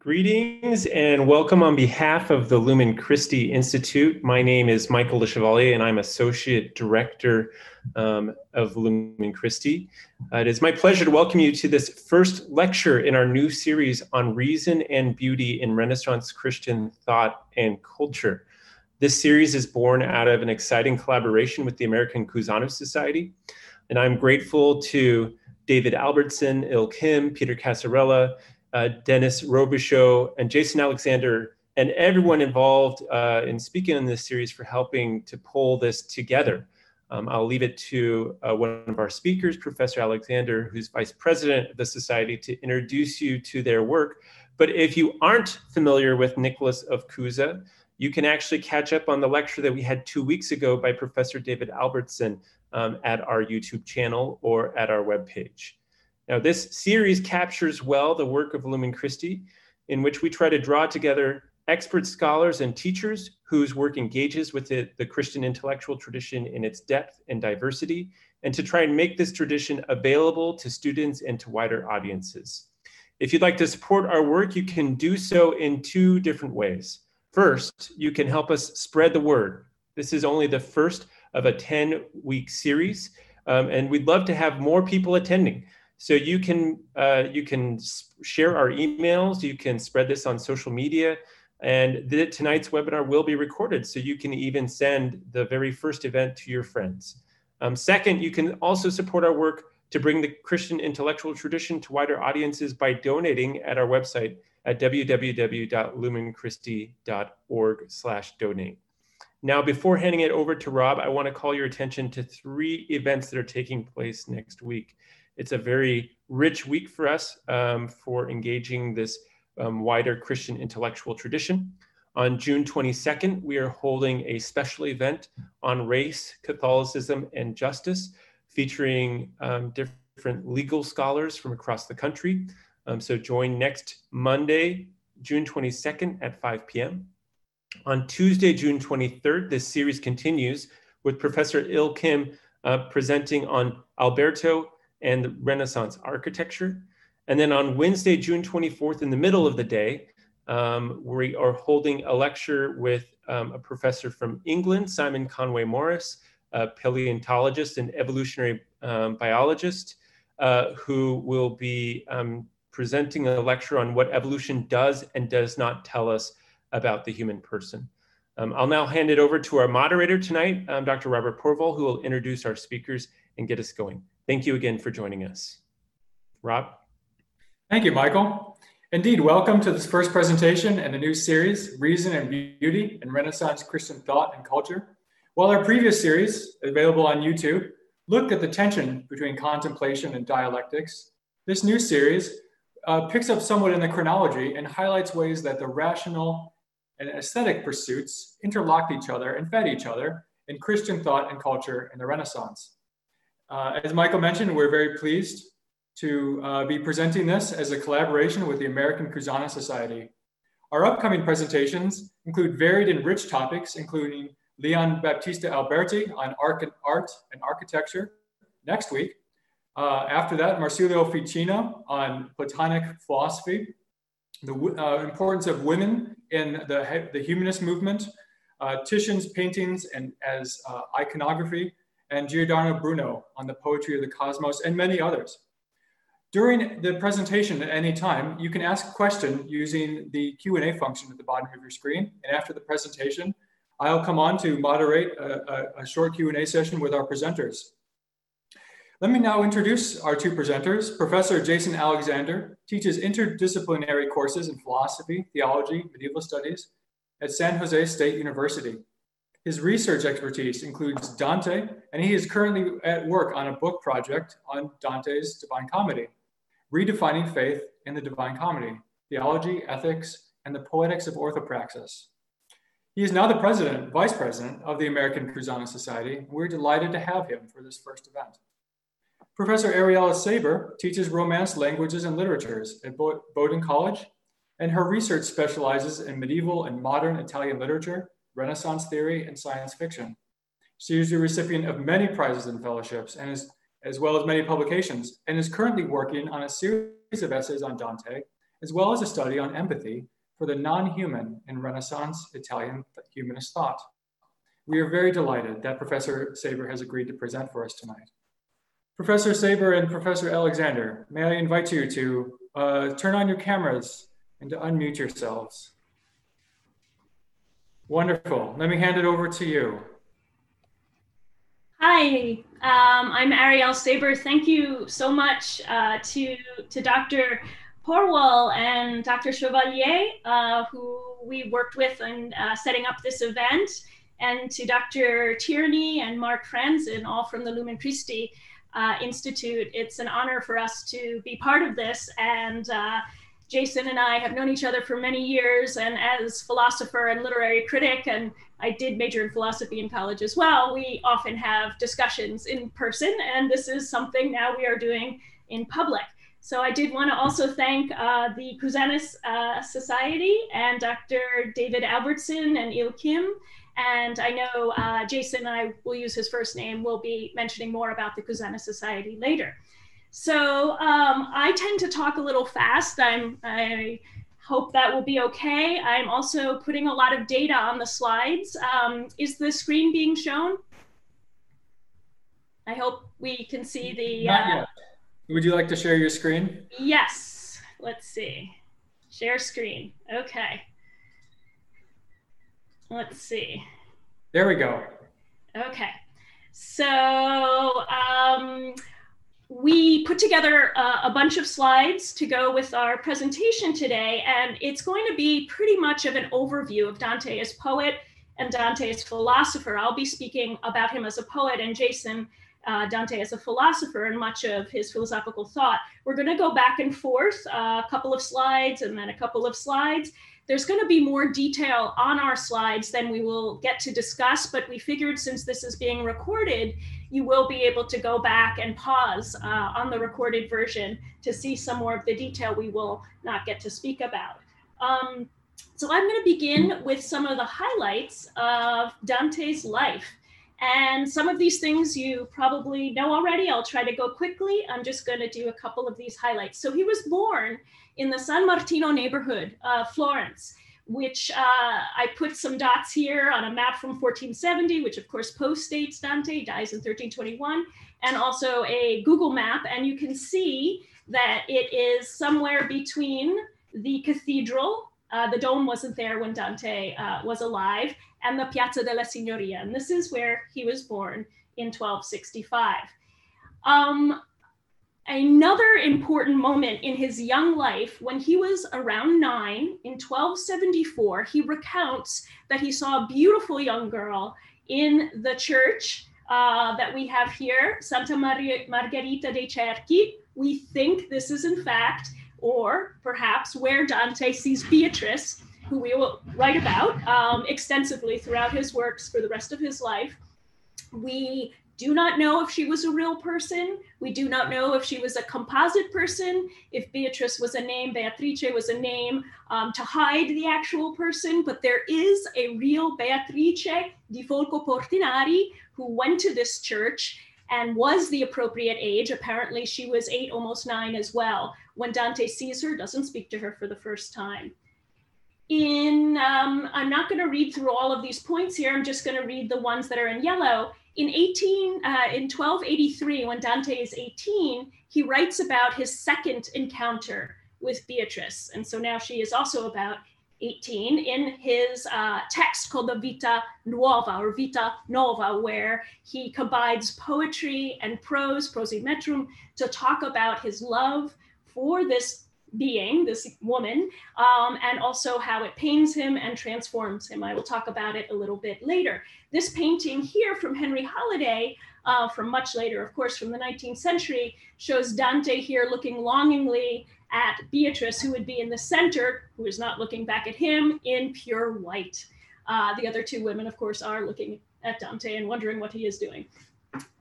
Greetings and welcome on behalf of the Lumen Christi Institute. My name is Michael LeChevalier and I'm Associate Director um, of Lumen Christi. Uh, it is my pleasure to welcome you to this first lecture in our new series on reason and beauty in Renaissance Christian thought and culture. This series is born out of an exciting collaboration with the American Cusanus Society, and I'm grateful to David Albertson, Il Kim, Peter Casarella, uh, Dennis Robichaud, and Jason Aleksander, and everyone involved uh, in speaking in this series for helping to pull this together. Um, I'll leave it to uh, one of our speakers, Professor Aleksander, who's vice president of the society, to introduce you to their work. But if you aren't familiar with Nicholas of Cusa, you can actually catch up on the lecture that we had two weeks ago by Professor David Albertson um, at our YouTube channel or at our webpage. Now, this series captures well the work of Lumen Christi, in which we try to draw together expert scholars and teachers whose work engages with the, the Christian intellectual tradition in its depth and diversity, and to try and make this tradition available to students and to wider audiences. If you'd like to support our work, you can do so in two different ways. First, you can help us spread the word. This is only the first of a 10 week series, um, and we'd love to have more people attending. So you can uh, you can share our emails. You can spread this on social media, and the, tonight's webinar will be recorded. So you can even send the very first event to your friends. Um, second, you can also support our work to bring the Christian intellectual tradition to wider audiences by donating at our website at www.lumenchristi.org/donate. Now, before handing it over to Rob, I want to call your attention to three events that are taking place next week. It's a very rich week for us um, for engaging this um, wider Christian intellectual tradition. On June 22nd, we are holding a special event on race, Catholicism, and justice, featuring um, different legal scholars from across the country. Um, so join next Monday, June 22nd at 5 p.m. On Tuesday, June 23rd, this series continues with Professor Il Kim uh, presenting on Alberti and Renaissance architecture. And then on Wednesday, June 24th, in the middle of the day, um, we are holding a lecture with um, a professor from England, Simon Conway Morris, a paleontologist and evolutionary um, biologist, uh, who will be um, presenting a lecture on what evolution does and does not tell us about the human person. Um, I'll now hand it over to our moderator tonight, um, Dr. Robert Porwoll, who will introduce our speakers and get us going. Thank you again for joining us. Rob? Thank you, Michael. Indeed, welcome to this first presentation in the new series, Reason and Beauty in Renaissance Christian Thought and Culture. While our previous series, available on YouTube, looked at the tension between contemplation and dialectics, this new series uh, picks up somewhat in the chronology and highlights ways that the rational and aesthetic pursuits interlocked each other and fed each other in Christian thought and culture in the Renaissance. Uh, as Michael mentioned, we're very pleased to uh, be presenting this as a collaboration with the American Cusanus Society. Our upcoming presentations include varied and rich topics, including Leon Battista Alberti on art and architecture next week. Uh, after that, Marsilio Ficino on Platonic philosophy, the uh, importance of women in the, the humanist movement, uh, Titian's paintings and as uh, iconography, and Giordano Bruno on the poetry of the cosmos, and many others. During the presentation at any time, you can ask a question using the Q&A function at the bottom of your screen. And after the presentation, I'll come on to moderate a, a, a short Q&A session with our presenters. Let me now introduce our two presenters. Professor Jason Aleksander teaches interdisciplinary courses in philosophy, theology, medieval studies at San Jose State University. His research expertise includes Dante, and he is currently at work on a book project on Dante's Divine Comedy, redefining faith in the Divine Comedy, theology, ethics, and the poetics of orthopraxis. He is now the president, vice president of the American Cusanus Society. We're delighted to have him for this first event. Professor Ariella Saiber teaches Romance languages and literatures at Bowdoin College, and her research specializes in medieval and modern Italian literature, Renaissance theory, and science fiction. She is the recipient of many prizes and fellowships, and is, as well as many publications, and is currently working on a series of essays on Dante as well as a study on empathy for the non-human in Renaissance Italian humanist thought. We are very delighted that Professor Saiber has agreed to present for us tonight. Professor Saiber and Professor Aleksander, may I invite you to uh, turn on your cameras and to unmute yourselves. Wonderful. Let me hand it over to you. Hi, um, I'm Arielle Saiber. Thank you so much uh, to, to Dr. Porwoll and Dr. Chevalier, uh, who we worked with in uh, setting up this event, and to Dr. Tierney and Mark Franzen, all from the Lumen Christi uh, Institute. It's an honor for us to be part of this and uh, Jason and I have known each other for many years, and as philosopher and literary critic, and I did major in philosophy in college as well, we often have discussions in person, and this is something now we are doing in public. So I did want to also thank uh, the Cusanus uh, Society and Dr. David Albertson and Il Kim. And I know uh, Jason, and I will use his first name, will be mentioning more about the Cusanus Society later. So um, I tend to talk a little fast. I'm, I hope that will be okay. I'm also putting a lot of data on the slides. Um, is the screen being shown? I hope we can see the. Not uh, yet. Would you like to share your screen? Yes. Let's see. Share screen. Okay. Let's see. There we go. Okay. So um, we put together uh, a bunch of slides to go with our presentation today, and it's going to be pretty much of an overview of Dante as poet and Dante as philosopher. I'll be speaking about him as a poet, and Jason uh, Dante as a philosopher and much of his philosophical thought. We're going to go back and forth, uh, a couple of slides and then a couple of slides. There's going to be more detail on our slides than we will get to discuss, but we figured since this is being recorded, you will be able to go back and pause uh, on the recorded version to see some more of the detail we will not get to speak about. Um, so I'm going to begin with some of the highlights of Dante's life. And some of these things you probably know already. I'll try to go quickly. I'm just going to do a couple of these highlights. So he was born in the San Martino neighborhood of Florence, which uh, I put some dots here on a map from 1470, which of course post-dates Dante, dies in 1321, and also a Google map. And you can see that it is somewhere between the cathedral, uh, the dome wasn't there when Dante uh, was alive, and the Piazza della Signoria. And this is where he was born in 1265. Um, another important moment in his young life when he was around nine in 1274 he recounts that he saw a beautiful young girl in the church uh, that we have here santa Maria, margherita dei cerchi we think this is in fact or perhaps where dante sees beatrice who we will write about um, extensively throughout his works for the rest of his life. We do not know if she was a real person. We do not know if she was a composite person, if Beatrice was a name, Beatrice was a name um, to hide the actual person, but there is a real Beatrice di Folco Portinari who went to this church and was the appropriate age. Apparently, she was eight, almost nine as well. When Dante sees her, doesn't speak to her for the first time. In, um, I'm not going to read through all of these points here. I'm just going to read the ones that are in yellow in 18 uh, in 1283 when dante is 18 he writes about his second encounter with beatrice and so now she is also about 18 in his uh, text called the vita nuova or vita nova where he combines poetry and prose prosimetrum to talk about his love for this being, this woman, um, and also how it pains him and transforms him. I will talk about it a little bit later. This painting here from Henry Holiday, uh, from much later, of course, from the 19th century, shows Dante here looking longingly at Beatrice, who would be in the center, who is not looking back at him in pure white. Uh, the other two women, of course, are looking at Dante and wondering what he is doing.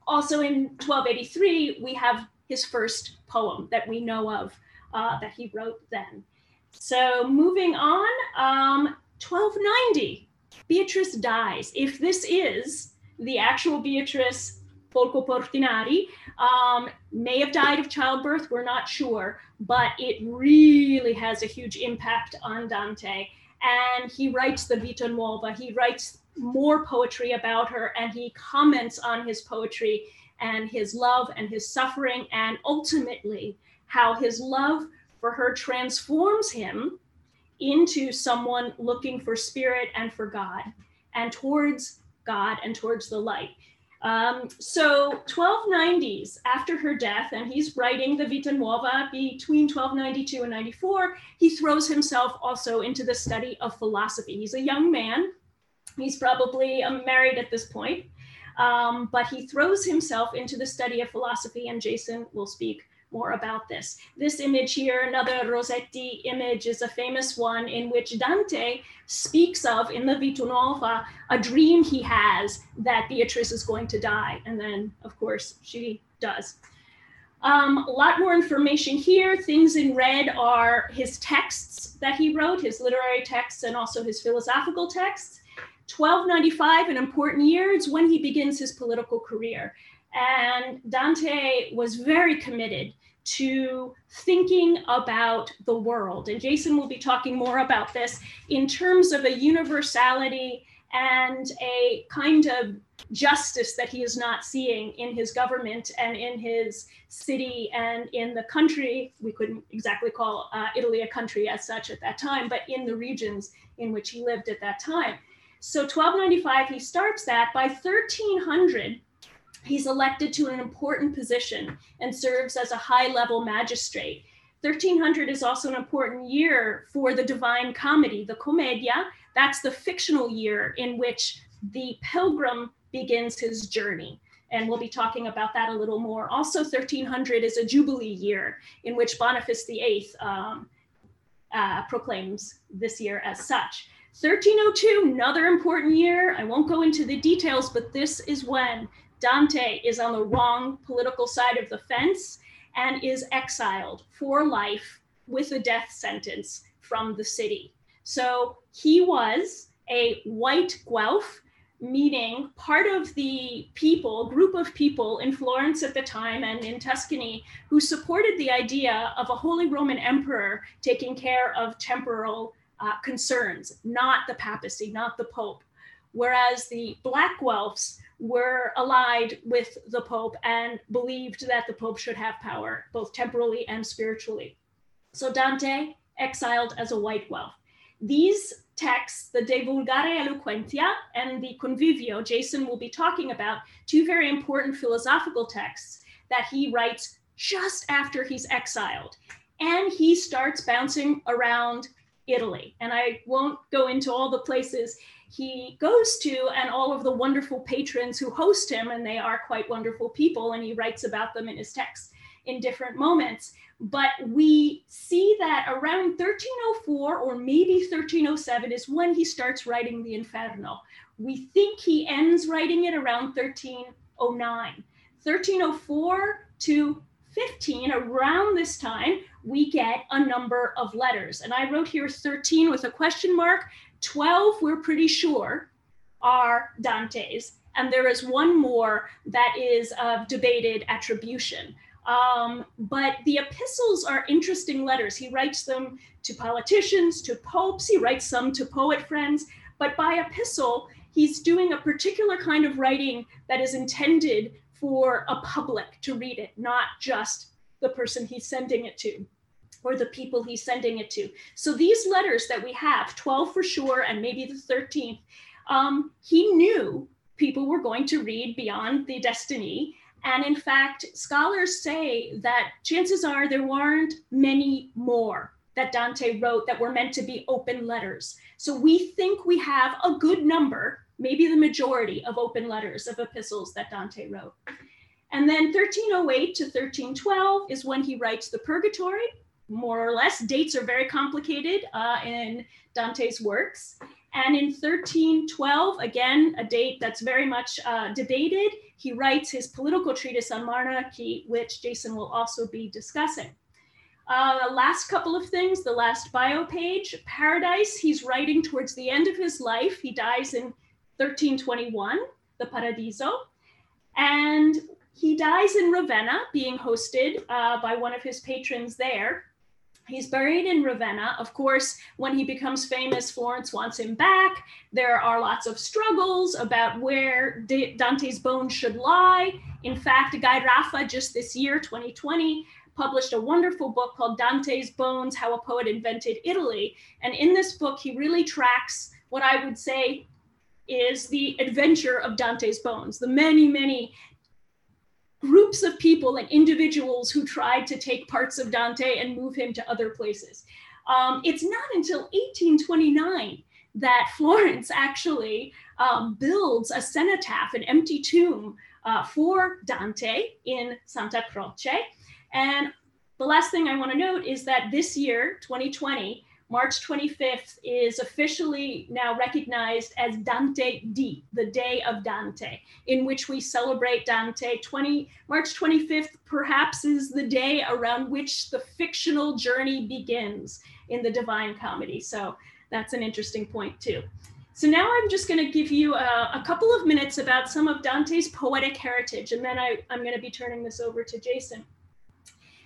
Also in 1283, we have his first poem that we know of, uh, that he wrote then. So moving on, um, 1290, Beatrice dies. If this is the actual Beatrice Folco Portinari, um, may have died of childbirth, we're not sure, but it really has a huge impact on Dante. And he writes the Vita Nuova, he writes more poetry about her, and he comments on his poetry and his love and his suffering, and ultimately how his love for her transforms him into someone looking for spirit and for God and towards God and towards the light. Um, so 1290s after her death, and he's writing the Vita Nuova between 1292 and 94, he throws himself also into the study of philosophy. He's a young man. He's probably um, married at this point, um, but he throws himself into the study of philosophy, and Jason will speak more about this. This image here, another Rossetti image, is a famous one in which Dante speaks of in the Vita Nuova a dream he has that Beatrice is going to die. And then, of course, she does. Um, a lot more information here. Things in red are his texts that he wrote, his literary texts, and also his philosophical texts. 1295, an important year, is when he begins his political career. And Dante was very committed to thinking about the world. And Jason will be talking more about this in terms of a universality and a kind of justice that he is not seeing in his government and in his city and in the country. We couldn't exactly call uh, Italy a country as such at that time, but in the regions in which he lived at that time. So 1295, he starts that. By 1300, He's elected to an important position and serves as a high level magistrate. 1300 is also an important year for the Divine Comedy, the Commedia. That's the fictional year in which the pilgrim begins his journey. And we'll be talking about that a little more. Also, 1300 is a Jubilee year in which Boniface VIII um, uh, proclaims this year as such. 1302, another important year. I won't go into the details, but this is when Dante is on the wrong political side of the fence and is exiled for life with a death sentence from the city. So he was a white Guelph, meaning part of the people, group of people in Florence at the time and in Tuscany who supported the idea of a Holy Roman Emperor taking care of temporal uh, concerns, not the papacy, not the Pope. Whereas the Black Guelphs were allied with the Pope and believed that the Pope should have power, both temporally and spiritually. So Dante, exiled as a white Guelph. These texts, the De Vulgari Eloquentia and the Convivio, Jason will be talking about, two very important philosophical texts that he writes just after he's exiled. And he starts bouncing around Italy. And I won't go into all the places he goes to and all of the wonderful patrons who host him, and they are quite wonderful people, and he writes about them in his texts in different moments. But we see that around 1304 or maybe 1307 is when he starts writing the Inferno. We think he ends writing it around 1309. 1304 to 15, around this time, we get a number of letters. And I wrote here 13 with a question mark 12, we're pretty sure, are Dante's. And there is one more that is of debated attribution. Um, but the epistles are interesting letters. He writes them to politicians, to popes, he writes some to poet friends. But by epistle, he's doing a particular kind of writing that is intended for a public to read it, not just the person he's sending it to or the people he's sending it to. So these letters that we have, 12 for sure, and maybe the 13th, um, he knew people were going to read beyond the destiny. And in fact, scholars say that chances are there weren't many more that Dante wrote that were meant to be open letters. So we think we have a good number, maybe the majority of open letters of epistles that Dante wrote. And then 1308 to 1312 is when he writes the Purgatory, more or less. Dates are very complicated uh, in Dante's works. And in 1312, again, a date that's very much uh, debated, he writes his political treatise on monarchy, which Jason will also be discussing. Uh, last couple of things, the last bio page, Paradise, he's writing towards the end of his life. He dies in 1321, the Paradiso. And he dies in Ravenna, being hosted uh, by one of his patrons there. He's buried in Ravenna. Of course, when he becomes famous, Florence wants him back. There are lots of struggles about where Dante's bones should lie. In fact, Guy Raffa, just this year, 2020, published a wonderful book called Dante's Bones How a Poet Invented Italy. And in this book, he really tracks what I would say is the adventure of Dante's bones, the many, many groups of people and individuals who tried to take parts of Dante and move him to other places. Um, it's not until 1829 that Florence actually um, builds a cenotaph, an empty tomb uh, for Dante in Santa Croce. And the last thing I want to note is that this year, 2020, March 25th is officially now recognized as Dante D, the Day of Dante, in which we celebrate Dante. 20, March 25th perhaps is the day around which the fictional journey begins in the Divine Comedy. So that's an interesting point too. So now I'm just going to give you a, a, couple of minutes about some of Dante's poetic heritage, and then I, I'm going to be turning this over to Jason.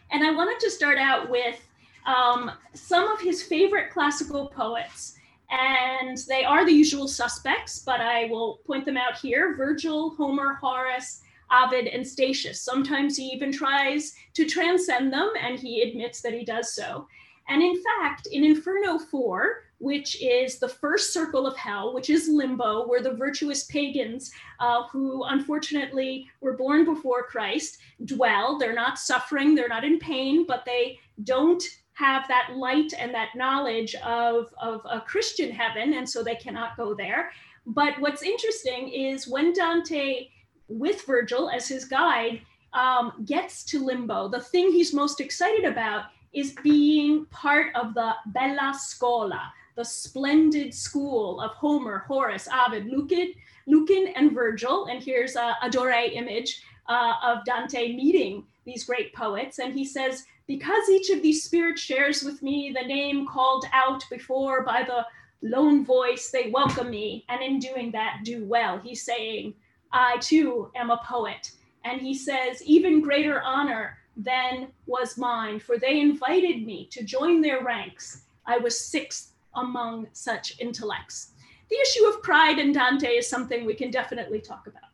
And I wanted to start out with um, some of his favorite classical poets. And they are the usual suspects, but I will point them out here Virgil, Homer, Horace, Ovid, and Statius. Sometimes he even tries to transcend them, and he admits that he does so. And in fact, in Inferno 4, which is the first circle of hell, which is limbo, where the virtuous pagans uh, who unfortunately were born before Christ dwell. They're not suffering, they're not in pain, but they don't have that light and that knowledge of, of a Christian heaven, and so they cannot go there. But what's interesting is when Dante, with Virgil as his guide, um, gets to limbo, the thing he's most excited about is being part of the Bella Scola, the splendid school of Homer, Horace, Ovid, Lucan, Lucan and Virgil. And here's a, a Doré image uh, of Dante meeting these great poets. And he says, because each of these spirits shares with me the name called out before by the lone voice, they welcome me, and in doing that, do well. He's saying, I too am a poet. And he says, even greater honor than was mine, for they invited me to join their ranks. I was sixth among such intellects. The issue of pride in Dante is something we can definitely talk about.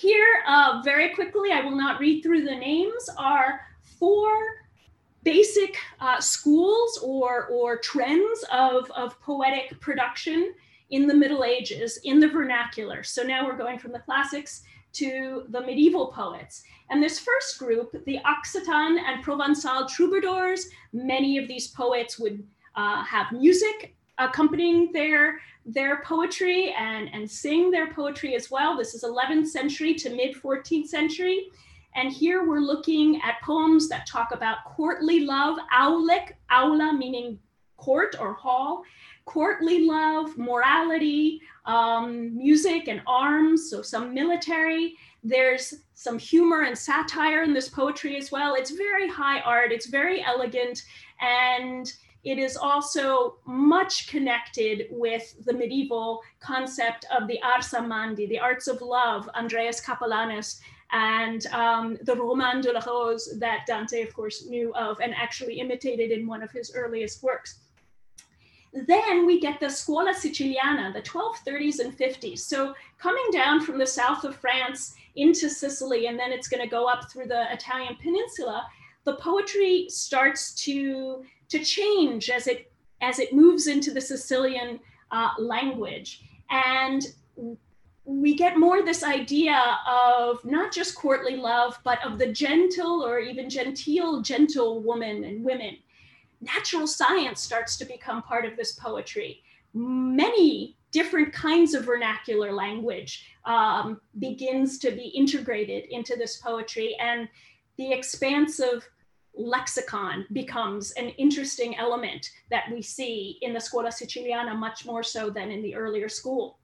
Here, uh, very quickly, I will not read through the names, are four basic uh, schools or, or trends of, of poetic production in the Middle Ages in the vernacular. So now we're going from the classics to the medieval poets. And this first group, the Occitan and Provençal troubadours, many of these poets would uh, have music accompanying their their poetry and, and sing their poetry as well. This is 11th century to mid 14th century. And here we're looking at poems that talk about courtly love, aulic, aula meaning court or hall, courtly love, morality, um, music and arms, so some military. There's some humor and satire in this poetry as well. It's very high art, it's very elegant, and it is also much connected with the medieval concept of the ars amandi, the arts of love, Andreas Capellanus, and um, the Roman de la Rose that Dante, of course, knew of and actually imitated in one of his earliest works. Then we get the Scuola Siciliana, the 1230s and 50s. So coming down from the south of France into Sicily, and then it's going to go up through the Italian peninsula, the poetry starts to to change as it as it moves into the Sicilian uh, language. And we get more this idea of not just courtly love, but of the gentle or even genteel, gentle woman and women. Natural science starts to become part of this poetry. Many different kinds of vernacular language um, begins to be integrated into this poetry, and the expansive lexicon becomes an interesting element that we see in the Scuola Siciliana much more so than in the earlier school.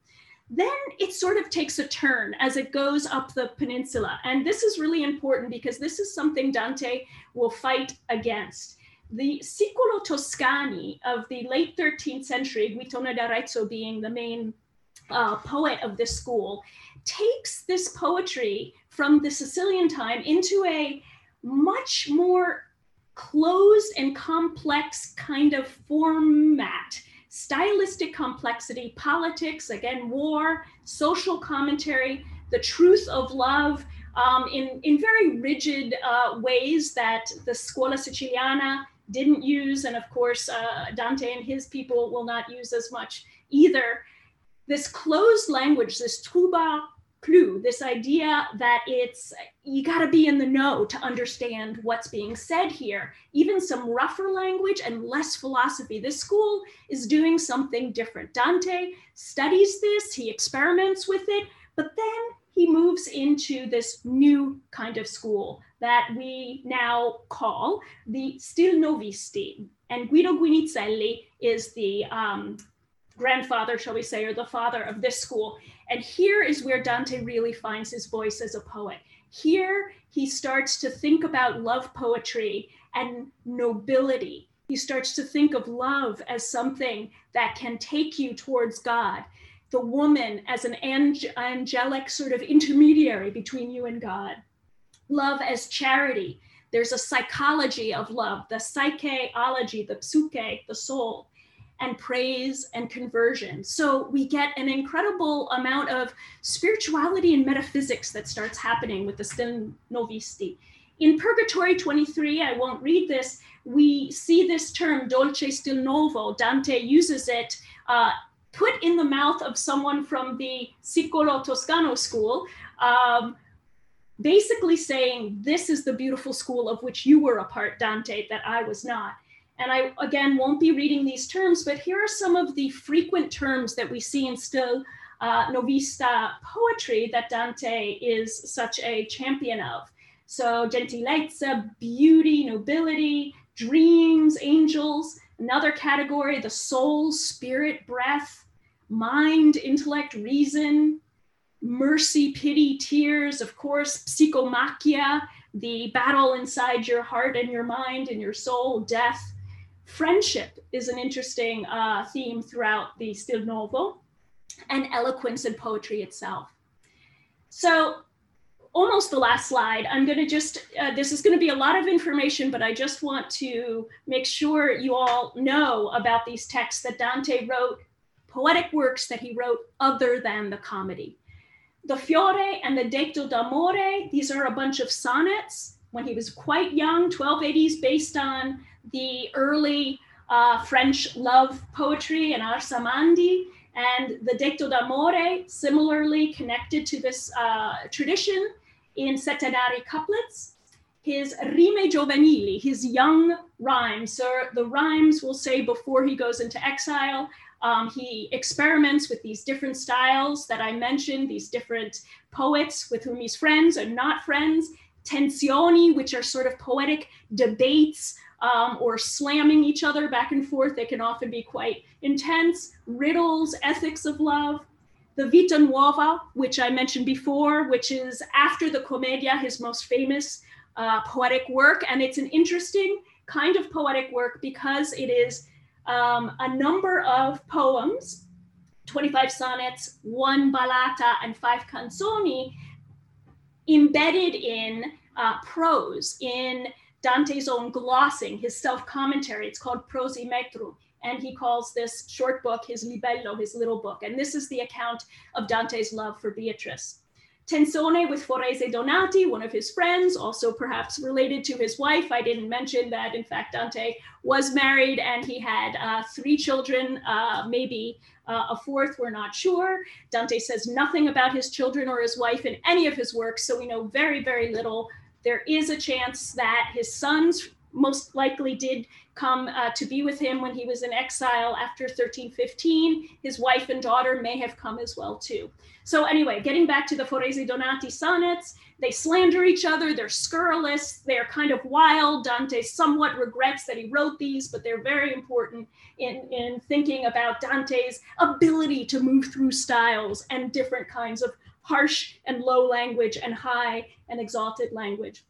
Then it sort of takes a turn as it goes up the peninsula. And this is really important because this is something Dante will fight against. The Siculo Toscani of the late 13th century, Guittone d'Arezzo being the main uh, poet of this school, takes this poetry from the Sicilian time into a much more closed and complex kind of format stylistic complexity, politics, again, war, social commentary, the truth of love um, in, in very rigid uh, ways that the Scuola Siciliana didn't use. And of course, uh, Dante and his people will not use as much either. This closed language, this tuba clue, this idea that it's, you got to be in the know to understand what's being said here. Even some rougher language and less philosophy. This school is doing something different. Dante studies this, he experiments with it, but then he moves into this new kind of school that we now call the Stilnovisti. And Guido Guinizelli is the um, grandfather, shall we say, or the father of this school. And here is where Dante really finds his voice as a poet. Here he starts to think about love poetry and nobility. He starts to think of love as something that can take you towards God, the woman as an angelic sort of intermediary between you and God, love as charity. There's a psychology of love, the psycheology, the psyche, the soul and praise and conversion. So we get an incredible amount of spirituality and metaphysics that starts happening with the Stil Novisti. In Purgatory 23, I won't read this, we see this term, dolce stil novo. Dante uses it uh, put in the mouth of someone from the Siculo Toscano school, um, basically saying, This is the beautiful school of which you were a part, Dante, that I was not. And I, again, won't be reading these terms, but here are some of the frequent terms that we see in still uh, Novista poetry that Dante is such a champion of. So gentilezza, beauty, nobility, dreams, angels, another category, the soul, spirit, breath, mind, intellect, reason, mercy, pity, tears, of course, psychomachia, the battle inside your heart and your mind and your soul, death, Friendship is an interesting uh, theme throughout the still Novo, and eloquence and poetry itself. So, almost the last slide. I'm going to just, uh, this is going to be a lot of information, but I just want to make sure you all know about these texts that Dante wrote, poetic works that he wrote other than the comedy. The Fiore and the Detto d'Amore, these are a bunch of sonnets when he was quite young, 1280s, based on the early uh, French love poetry and ars amandi, and the Detto d'Amore, similarly connected to this uh, tradition in Settenari couplets. His rime giovanili, his young rhymes, so the rhymes we'll say before he goes into exile, um, he experiments with these different styles that I mentioned, these different poets with whom he's friends or not friends, tenzoni, which are sort of poetic debates um, or slamming each other back and forth. They can often be quite intense. Riddles, ethics of love. The Vita Nuova, which I mentioned before, which is after the Commedia, his most famous uh, poetic work. And it's an interesting kind of poetic work because it is um, a number of poems 25 sonnets, one ballata, and five canzoni embedded in uh, prose, in Dante's own glossing, his self commentary. It's called Prosimetrum. And he calls this short book his libello, his little book. And this is the account of Dante's love for Beatrice. Tenzone with Forese Donati, one of his friends, also perhaps related to his wife. I didn't mention that, in fact, Dante was married and he had uh, three children, uh, maybe uh, a fourth, we're not sure. Dante says nothing about his children or his wife in any of his works, so we know very, very little there is a chance that his sons most likely did come uh, to be with him when he was in exile after 1315. His wife and daughter may have come as well too. So anyway, getting back to the Forese Donati sonnets, they slander each other, they're scurrilous, they're kind of wild. Dante somewhat regrets that he wrote these, but they're very important in, in thinking about Dante's ability to move through styles and different kinds of harsh and low language and high and exalted language.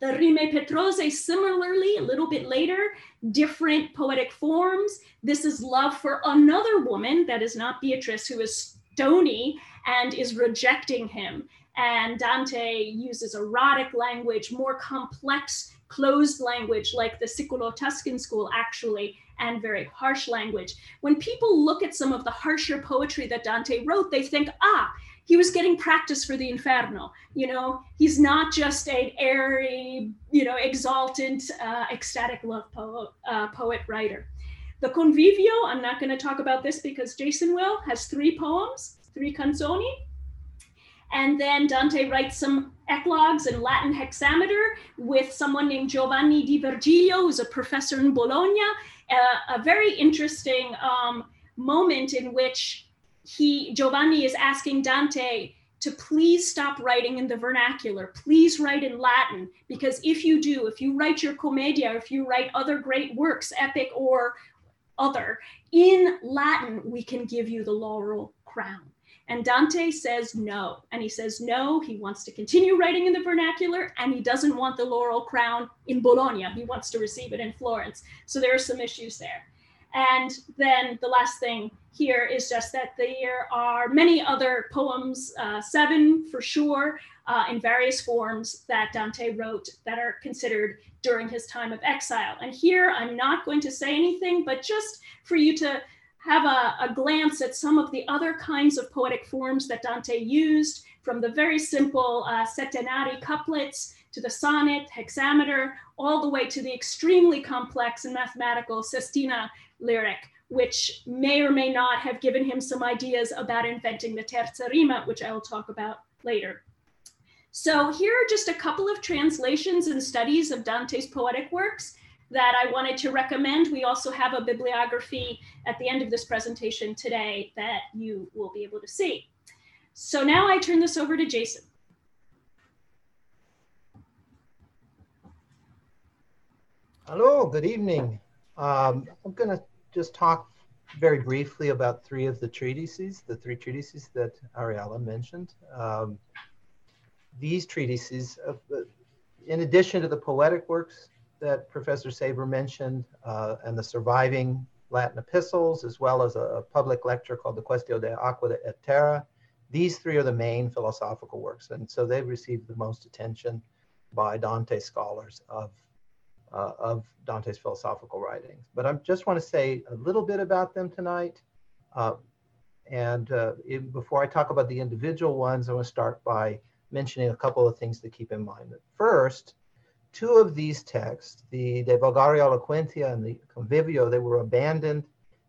The Rime Petrose, similarly, a little bit later, different poetic forms. This is love for another woman that is not Beatrice, who is stony and is rejecting him. And Dante uses erotic language, more complex, closed language, like the Siculo Tuscan school actually, and very harsh language. When people look at some of the harsher poetry that Dante wrote, they think, ah, he was getting practice for the Inferno. You know, he's not just a airy, you know, exultant, uh, ecstatic love poet, uh, poet writer. The Convivio, I'm not going to talk about this because Jason will, has three poems, three canzoni. And then Dante writes some eclogues in Latin hexameter with someone named Giovanni di Virgilio, who's a professor in Bologna. Uh, a very interesting um, moment in which he Giovanni is asking Dante to please stop writing in the vernacular. Please write in Latin because if you do, if you write your commedia, if you write other great works, epic or other, in Latin, we can give you the laurel crown. And Dante says no. And he says no, he wants to continue writing in the vernacular and he doesn't want the laurel crown in Bologna. He wants to receive it in Florence. So there are some issues there. And then the last thing here is just that there are many other poems, uh, seven for sure, uh, in various forms that Dante wrote that are considered during his time of exile. And here I'm not going to say anything, but just for you to have a, a, glance at some of the other kinds of poetic forms that Dante used, from the very simple uh, settenari couplets to the sonnet, hexameter, all the way to the extremely complex and mathematical sestina lyric, which may or may not have given him some ideas about inventing the terza rima, which I will talk about later. So here are just a couple of translations and studies of Dante's poetic works that I wanted to recommend. We also have a bibliography at the end of this presentation today that you will be able to see. So now I turn this over to Jason. Hello, good evening. Um, I'm going to just talk very briefly about three of the treatises, the three treatises that Ariella mentioned. Um, these treatises, uh, in addition to the poetic works that Professor Saiber mentioned uh, and the surviving Latin epistles, as well as a, a, public lecture called the Quaestio de Aqua et Terra, these three are the main philosophical works. And so they've received the most attention by Dante scholars of uh, of Dante's philosophical writings. But I just want to say a little bit about them tonight. Uh, and uh, in, before I talk about the individual ones, I want to start by mentioning a couple of things to keep in mind. First, two of these texts, the De Vulgari Eloquentia and the Convivio, they were abandoned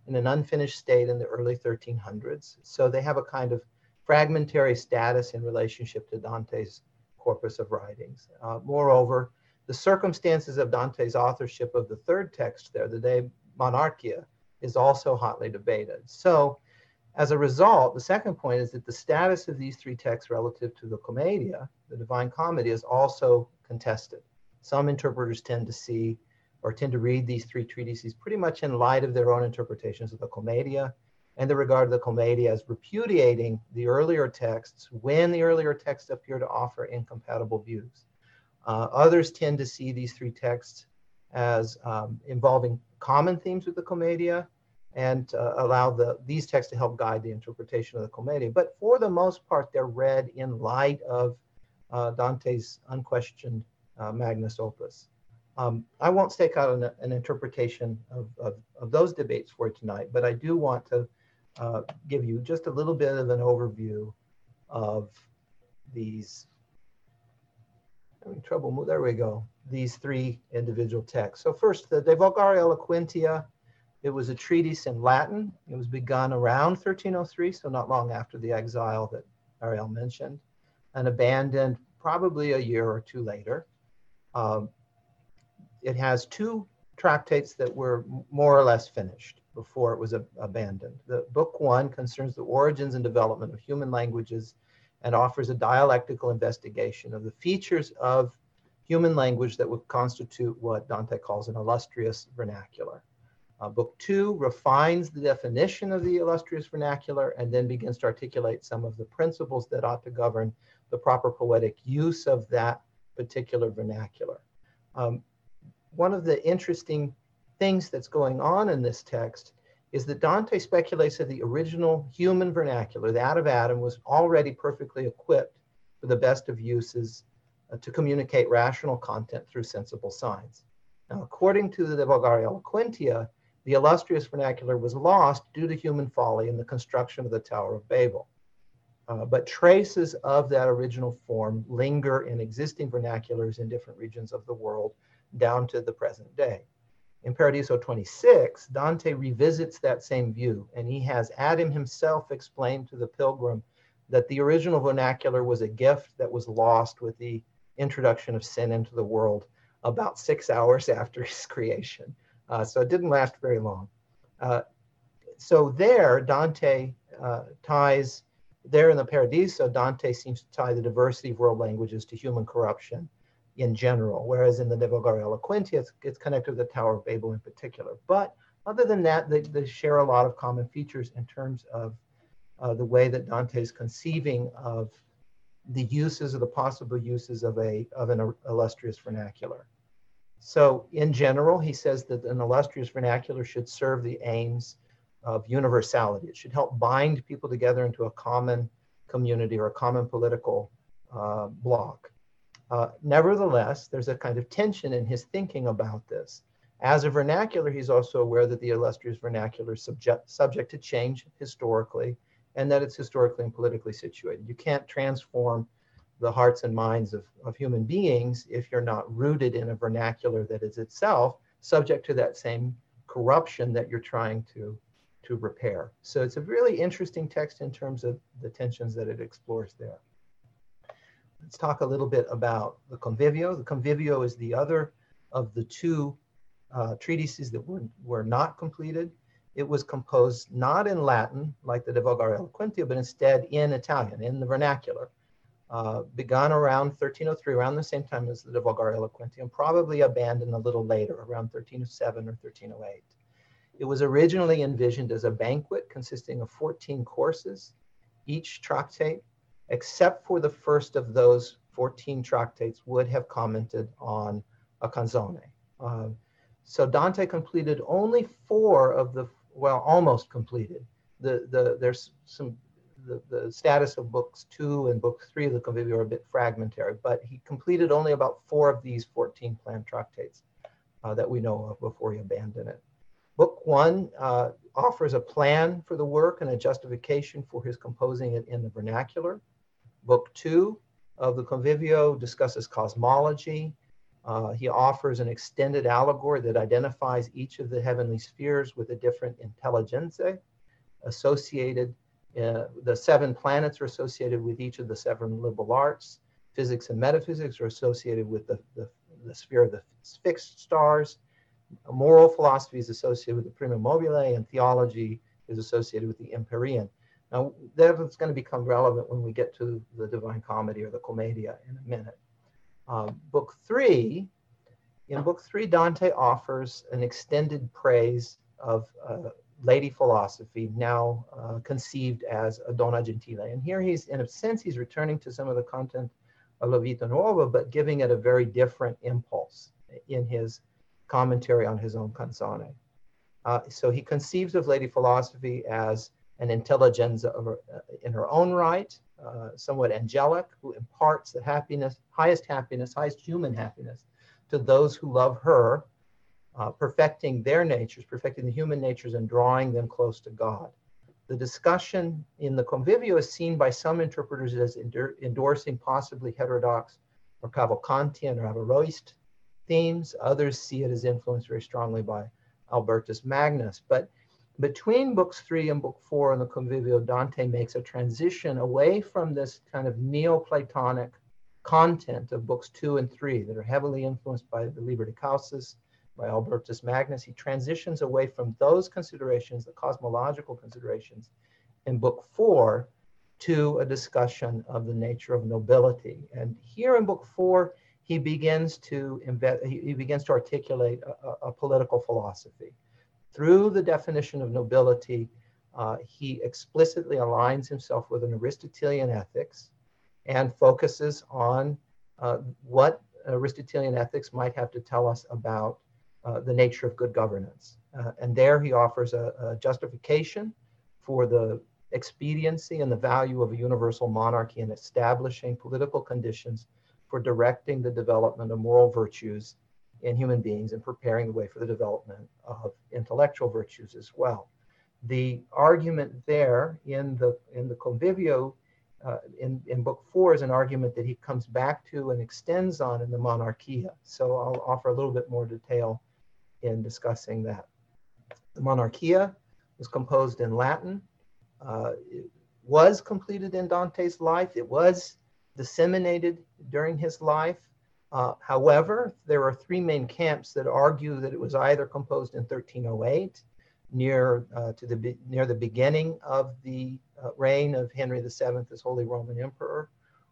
in an unfinished state in the early 1300s. So they have a kind of fragmentary status in relationship to Dante's corpus of writings. Uh, moreover, the circumstances of Dante's authorship of the third text there, the De Monarchia, is also hotly debated. So, as a result, the second point is that the status of these three texts relative to the Commedia, the Divine Comedy, is also contested. Some interpreters tend to see or tend to read these three treatises pretty much in light of their own interpretations of the Commedia, and they regard the Commedia as repudiating the earlier texts when the earlier texts appear to offer incompatible views. Uh, others tend to see these three texts as um, involving common themes with the Commedia and uh, allow the, these texts to help guide the interpretation of the Commedia. But for the most part, they're read in light of uh, Dante's unquestioned uh, magnus opus. Um, I won't stake out an, an interpretation of, of, of, those debates for tonight, but I do want to uh, give you just a little bit of an overview of these having trouble. There we go. These three individual texts. So first, the De Vulgari Eloquentia. It was a treatise in Latin. It was begun around 1303, so not long after the exile that Arielle mentioned, and abandoned probably a year or two later. Um, it has two tractates that were more or less finished before it was abandoned. The book one concerns the origins and development of human languages and offers a dialectical investigation of the features of human language that would constitute what Dante calls an illustrious vernacular. Uh, book two refines the definition of the illustrious vernacular and then begins to articulate some of the principles that ought to govern the proper poetic use of that particular vernacular. Um, one of the interesting things that's going on in this text is that Dante speculates that the original human vernacular, that of Adam, was already perfectly equipped for the best of uses uh, to communicate rational content through sensible signs. Now, according to the De Vulgari Eloquentia, the illustrious vernacular was lost due to human folly in the construction of the Tower of Babel. Uh, but traces of that original form linger in existing vernaculars in different regions of the world down to the present day. In Paradiso 26, Dante revisits that same view, and he has Adam himself explain to the pilgrim that the original vernacular was a gift that was lost with the introduction of sin into the world about six hours after his creation. Uh, so it didn't last very long. Uh, so there, Dante uh, ties, there in the Paradiso, Dante seems to tie the diversity of world languages to human corruption in general, whereas in the De Vulgari Eloquentia, it's, it's connected to the Tower of Babel in particular. But other than that, they, they share a lot of common features in terms of uh, the way that Dante is conceiving of the uses or the possible uses of, a, of an illustrious vernacular. So in general, he says that an illustrious vernacular should serve the aims of universality. It should help bind people together into a common community or a common political uh, block. Uh, nevertheless, there's a kind of tension in his thinking about this. As a vernacular, he's also aware that the illustrious vernacular is subject, subject to change historically and that it's historically and politically situated. You can't transform the hearts and minds of, of human beings if you're not rooted in a vernacular that is itself subject to that same corruption that you're trying to, to repair. So it's a really interesting text in terms of the tensions that it explores there. Let's talk a little bit about the Convivio. The Convivio is the other of the two uh, treatises that were, were not completed. It was composed not in Latin, like the De Vulgari Eloquentia, but instead in Italian, in the vernacular. Uh, begun around 1303, around the same time as the De Vulgari Eloquentia, and probably abandoned a little later, around 1307 or 1308. It was originally envisioned as a banquet consisting of 14 courses, each tractate except for the first of those 14 tractates, would have commented on a canzone. Uh, so Dante completed only four of the, well, almost completed. The, the, there's some, the, the status of books two and book three of the Convivio are a bit fragmentary, but he completed only about four of these 14 planned tractates uh, that we know of before he abandoned it. Book one uh, offers a plan for the work and a justification for his composing it in the vernacular. Book two of the Convivio discusses cosmology. Uh, he offers an extended allegory that identifies each of the heavenly spheres with a different intelligence associated. Uh, the seven planets are associated with each of the seven liberal arts. Physics and metaphysics are associated with the, the, the sphere of the fixed stars. Moral philosophy is associated with the primum mobile, and theology is associated with the empyrean. Now, that's going to become relevant when we get to the Divine Comedy or the Commedia in a minute. Uh, book three, in book three, Dante offers an extended praise of uh, lady philosophy, now uh, conceived as a donna gentile. And here he's, in a sense, he's returning to some of the content of La Vita Nuova, but giving it a very different impulse in his commentary on his own canzone. Uh, so he conceives of lady philosophy as an intelligence uh, in her own right, uh, somewhat angelic, who imparts the happiness, highest happiness, highest human happiness to those who love her, uh, perfecting their natures, perfecting the human natures, and drawing them close to God. The discussion in the Convivio is seen by some interpreters as endorsing possibly heterodox or Cavalcantian or Averroist themes. Others see it as influenced very strongly by Albertus Magnus. But between books three and book four in the Convivio, Dante makes a transition away from this kind of Neoplatonic content of books two and three that are heavily influenced by the Liber de Causis, by Albertus Magnus. He transitions away from those considerations, the cosmological considerations, in book four to a discussion of the nature of nobility. And here in book four, he begins to invest, he, begins to articulate a, a political philosophy through the definition of nobility, uh, he explicitly aligns himself with an Aristotelian ethics and focuses on uh, what Aristotelian ethics might have to tell us about uh, the nature of good governance. Uh, and there he offers a, a, justification for the expediency and the value of a universal monarchy in establishing political conditions for directing the development of moral virtues in human beings and preparing the way for the development of intellectual virtues as well. The argument there in the in the Convivio uh, in, in book four is an argument that he comes back to and extends on in the Monarchia. So I'll offer a little bit more detail in discussing that. The Monarchia was composed in Latin. Uh, it was completed in Dante's life. It was disseminated during his life. Uh, however, there are three main camps that argue that it was either composed in 1308, near uh, to the near the beginning of the uh, reign of Henry VII as Holy Roman Emperor,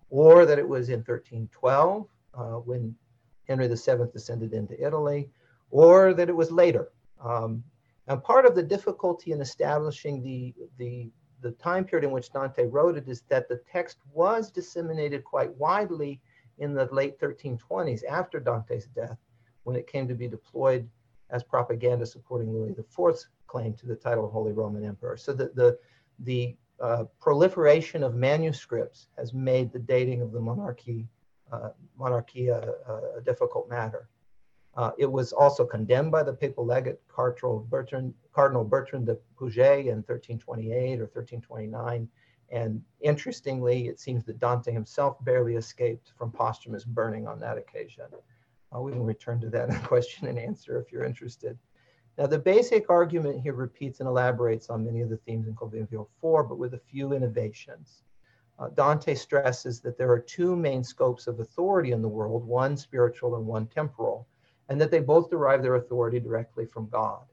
or that it was in 1312 uh, when Henry VII descended into Italy, or that it was later. Um, and part of the difficulty in establishing the, the, the time period in which Dante wrote it is that the text was disseminated quite widely in the late 1320s after Dante's death, when it came to be deployed as propaganda supporting Louis IV's claim to the title of Holy Roman Emperor. So the, the, the uh, proliferation of manuscripts has made the dating of the monarchy, uh, monarchy a, a, difficult matter. Uh, it was also condemned by the papal legate Cardinal Bertrand, Cardinal Bertrand de Pouget in 1328 or 1329. And interestingly, it seems that Dante himself barely escaped from posthumous burning on that occasion. Uh, we can return to that in question and answer if you're interested. Now, the basic argument here repeats and elaborates on many of the themes in Convivio 4, but with a few innovations. Uh, Dante stresses that there are two main scopes of authority in the world, one spiritual and one temporal, and that they both derive their authority directly from God.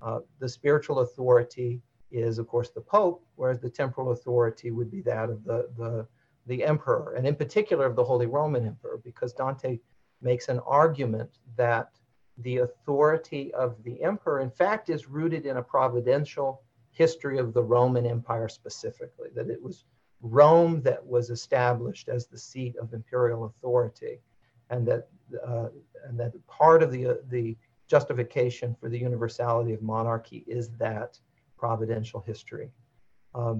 Uh, the spiritual authority is, of course, the Pope, whereas the temporal authority would be that of the, the, the emperor, and in particular of the Holy Roman Emperor, because Dante makes an argument that the authority of the emperor, in fact, is rooted in a providential history of the Roman Empire specifically, that it was Rome that was established as the seat of imperial authority, and that, uh, and that part of the, uh, the justification for the universality of monarchy is that providential history. Um,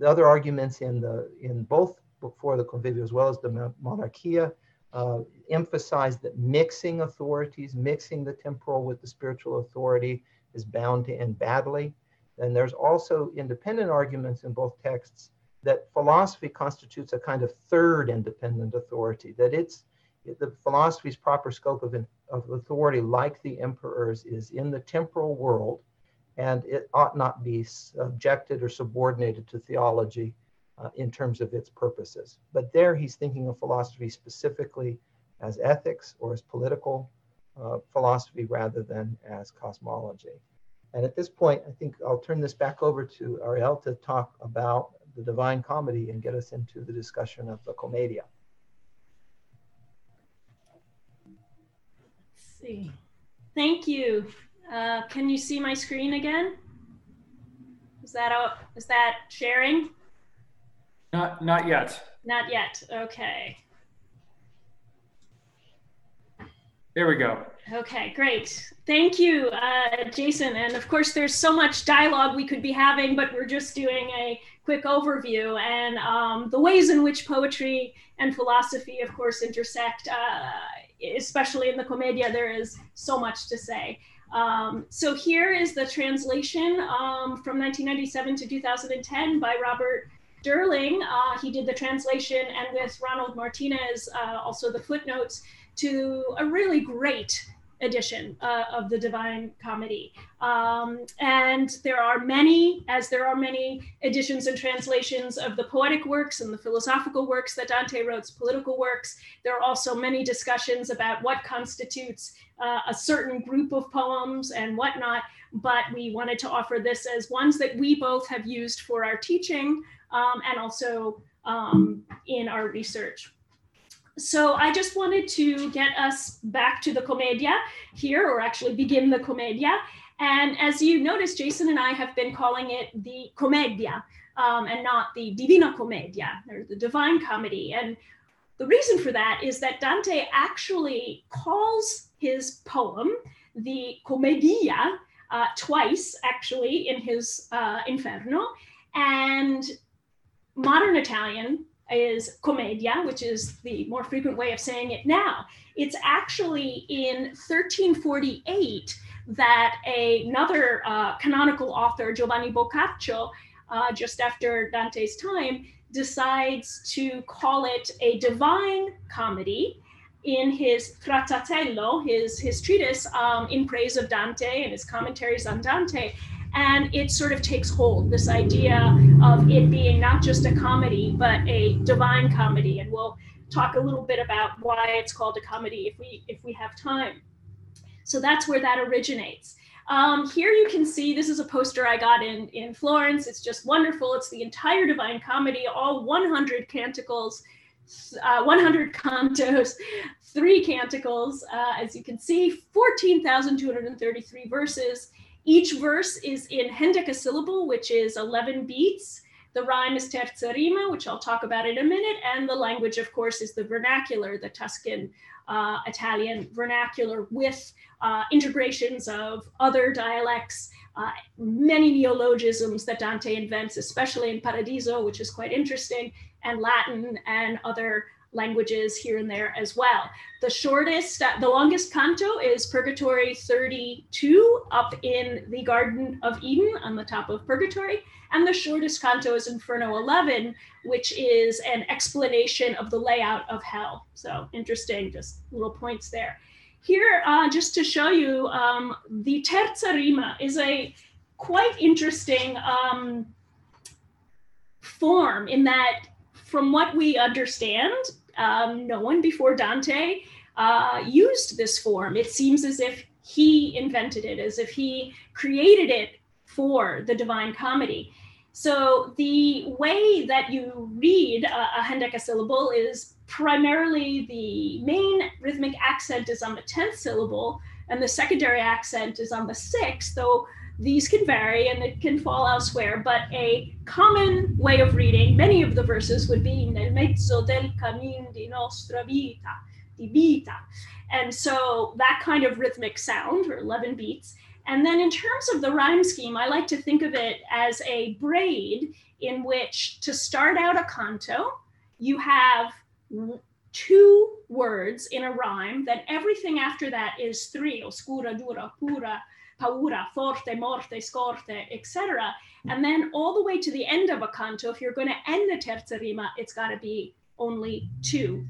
the other arguments in, the, in both before the Convivio as well as the Monarchia uh, emphasize that mixing authorities, mixing the temporal with the spiritual authority is bound to end badly. And there's also independent arguments in both texts that philosophy constitutes a kind of third independent authority, that it's the philosophy's proper scope of, of authority, like the emperor's, is in the temporal world, and it ought not be subjected or subordinated to theology uh, in terms of its purposes. But there he's thinking of philosophy specifically as ethics or as political uh, philosophy rather than as cosmology. And at this point, I think I'll turn this back over to Arielle to talk about the Divine Comedy and get us into the discussion of the Commedia. Let's see. Thank you. Uh, can you see my screen again? Is that out? Is that sharing? Not, not yet. Not yet. Okay. There we go. Okay, great. Thank you, uh, Jason. And of course, there's so much dialogue we could be having, but we're just doing a quick overview. And um, the ways in which poetry and philosophy, of course, intersect, uh, especially in the Commedia, there is so much to say. Um, so here is the translation um, from 1997 to 2010 by Robert Durling. uh, he did the translation, and with Ronald Martinez, uh, also the footnotes to a really great edition uh, of the Divine Comedy. Um, and there are many, as there are many editions and translations of the poetic works and the philosophical works that Dante wrote, political works. There are also many discussions about what constitutes uh, a certain group of poems and whatnot. But we wanted to offer this as ones that we both have used for our teaching um, and also um, in our research. So I just wanted to get us back to the Commedia here, or actually begin the Commedia. And as you notice, Jason and I have been calling it the Commedia um, and not the Divina Commedia, or the Divine Comedy. And the reason for that is that Dante actually calls his poem the commedia uh, twice, actually, in his uh, Inferno. And modern Italian is commedia, which is the more frequent way of saying it now. It's actually in 1348 that a, another uh, canonical author, Giovanni Boccaccio, uh, just after Dante's time, decides to call it a divine comedy in his Trattatello, his, his treatise um, in praise of Dante and his commentaries on Dante. And it sort of takes hold, this idea of it being not just a comedy, but a divine comedy. And we'll talk a little bit about why it's called a comedy if we, if we have time. So that's where that originates. Um, here you can see, this is a poster I got in, in Florence. It's just wonderful. It's the entire Divine Comedy, all 100 canticles, uh, 100 cantos, three canticles. Uh, as you can see, 14,233 verses. Each verse is in hendecasyllable, which is 11 beats. The rhyme is terza rima, which I'll talk about in a minute. And the language, of course, is the vernacular, the Tuscan uh, Italian vernacular with uh, integrations of other dialects, uh, many neologisms that Dante invents, especially in Paradiso, which is quite interesting, and Latin and other languages here and there as well. The shortest, uh, the longest canto is Purgatory 32 up in the Garden of Eden on the top of Purgatory. And the shortest canto is Inferno 11, which is an explanation of the layout of hell. So interesting, just little points there. Here, uh, just to show you, um, the terza rima is a quite interesting um, form in that from what we understand, um, no one before Dante uh, used this form. It seems as if he invented it, as if he created it for the Divine Comedy. So the way that you read a, a hendecasyllable is primarily the main rhythmic accent is on the 10th syllable and the secondary accent is on the sixth, though these can vary and it can fall elsewhere, but a common way of reading many of the verses would be nel mezzo del cammin di nostra vita, di vita. And so that kind of rhythmic sound, or 11 beats. And then in terms of the rhyme scheme, I like to think of it as a braid in which to start out a canto, you have two words in a rhyme, then everything after that is three, oscura, dura, pura, paura, forte, morte, scorte, etc. And then all the way to the end of a canto, if you're going to end the terza rima, it's got to be only two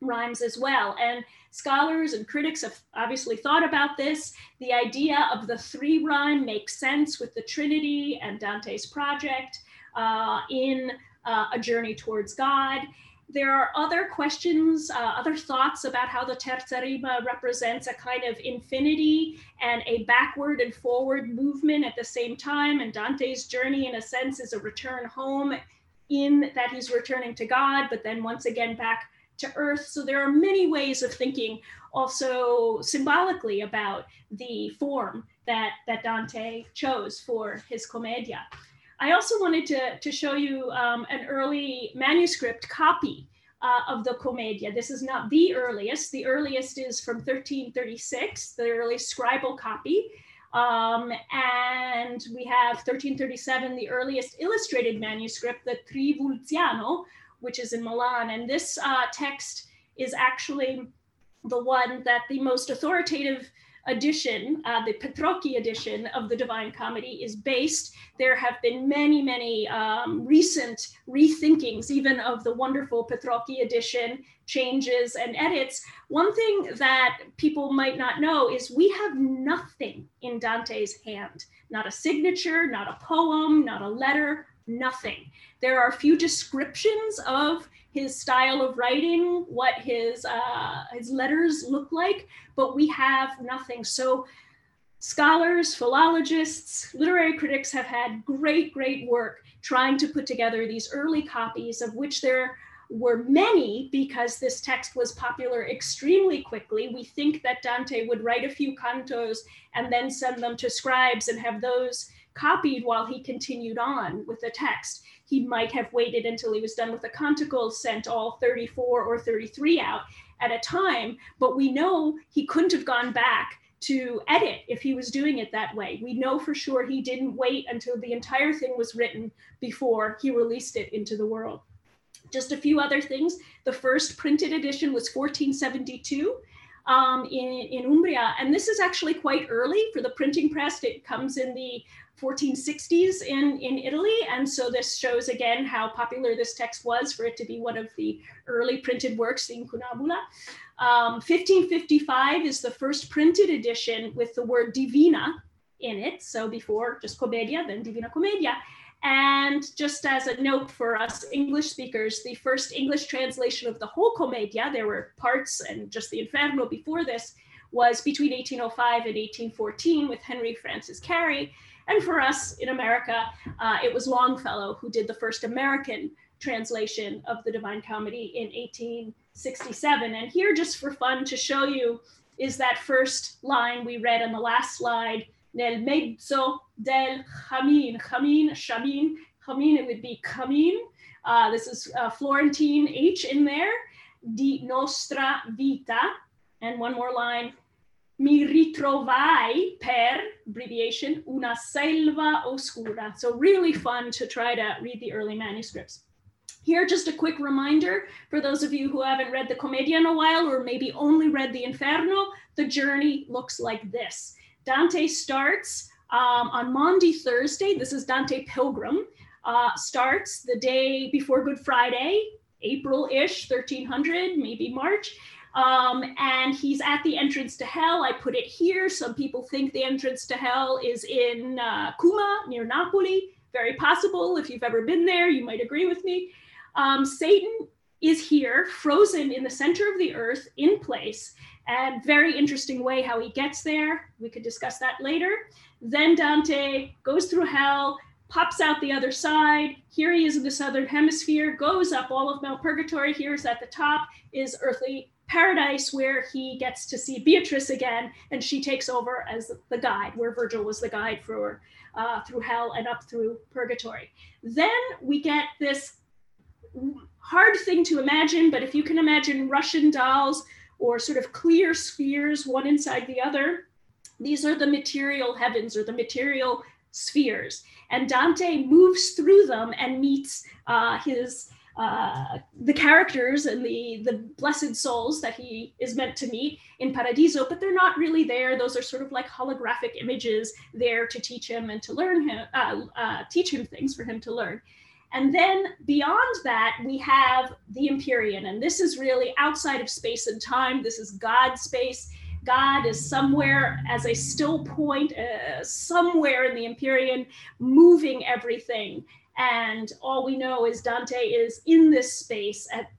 rhymes as well. And scholars and critics have obviously thought about this. The idea of the three rhyme makes sense with the Trinity and Dante's project uh, in uh, A Journey Towards God. There are other questions, uh, other thoughts about how the terza rima represents a kind of infinity and a backward and forward movement at the same time. And Dante's journey, in a sense, is a return home in that he's returning to God, but then once again back to earth. So there are many ways of thinking also symbolically about the form that, that Dante chose for his Commedia. I also wanted to, to show you um, an early manuscript copy uh, of the Commedia. This is not the earliest. The earliest is from 1336, the early scribal copy. Um, and we have 1337, the earliest illustrated manuscript, the Trivulziano, which is in Milan. And this uh, text is actually the one that the most authoritative edition, uh, the Petrocchi edition of the Divine Comedy is based. There have been many, many um, recent rethinkings, even of the wonderful Petrocchi edition, changes and edits. One thing that people might not know is we have nothing in Dante's hand, not a signature, not a poem, not a letter, nothing. There are a few descriptions of his style of writing, what his uh, his letters look like, but we have nothing. So scholars, philologists, literary critics have had great, great work trying to put together these early copies of which there were many because this text was popular extremely quickly. We think that Dante would write a few cantos and then send them to scribes and have those copied while he continued on with the text. He might have waited until he was done with the canticles, sent all 34 or 33 out at a time, but we know he couldn't have gone back to edit if he was doing it that way. We know for sure he didn't wait until the entire thing was written before he released it into the world. Just a few other things. The first printed edition was 1472 um, in, in Umbria. And this is actually quite early for the printing press. It comes in the 1460s in, in Italy. And so this shows again how popular this text was for it to be one of the early printed works, the Incunabula. Um, 1555 is the first printed edition with the word divina in it. So before just Commedia, then Divina Commedia. And just as a note for us English speakers, the first English translation of the whole Commedia, there were parts and just the Inferno before this, was between 1805 and 1814 with Henry Francis Cary. And for us in America, uh, it was Longfellow who did the first American translation of the Divine Comedy in 1867. And here, just for fun to show you, is that first line we read on the last slide nel mezzo del chamin. Chamin, chamin, chamin, it would be camin. Uh, this is uh, Florentine H in there. Di nostra vita. And one more line. Mi ritrovai per, abbreviation, una selva oscura. So really fun to try to read the early manuscripts. Here, just a quick reminder for those of you who haven't read the Commedia in a while or maybe only read the Inferno, the journey looks like this. Dante starts um, on Maundy Thursday. This is Dante Pilgrim. Uh, starts the day before Good Friday, April-ish, 1300, maybe March. Um, and he's at the entrance to hell. I put it here. Some people think the entrance to hell is in uh, Cuma near Napoli. Very possible. If you've ever been there, you might agree with me. Um, Satan is here, frozen in the center of the earth, in place, and very interesting way how he gets there. We could discuss that later. Then Dante goes through hell, pops out the other side. Here he is in the southern hemisphere, goes up all of Mount Purgatory. Here's at the top is earthly paradise, where he gets to see Beatrice again, and she takes over as the guide, where Virgil was the guide for uh, through hell and up through purgatory. Then we get this hard thing to imagine, but if you can imagine Russian dolls or sort of clear spheres, one inside the other. These are the material heavens or the material spheres. And Dante moves through them and meets uh, his uh, the characters and the the blessed souls that he is meant to meet in Paradiso, but they're not really there. Those are sort of like holographic images there to teach him and to learn him, uh, uh teach him things for him to learn. And then beyond that, we have the Empyrean. And this is really outside of space and time. This is God space. God is somewhere as a still point, uh, somewhere in the Empyrean, moving everything. And all we know is Dante is in this space at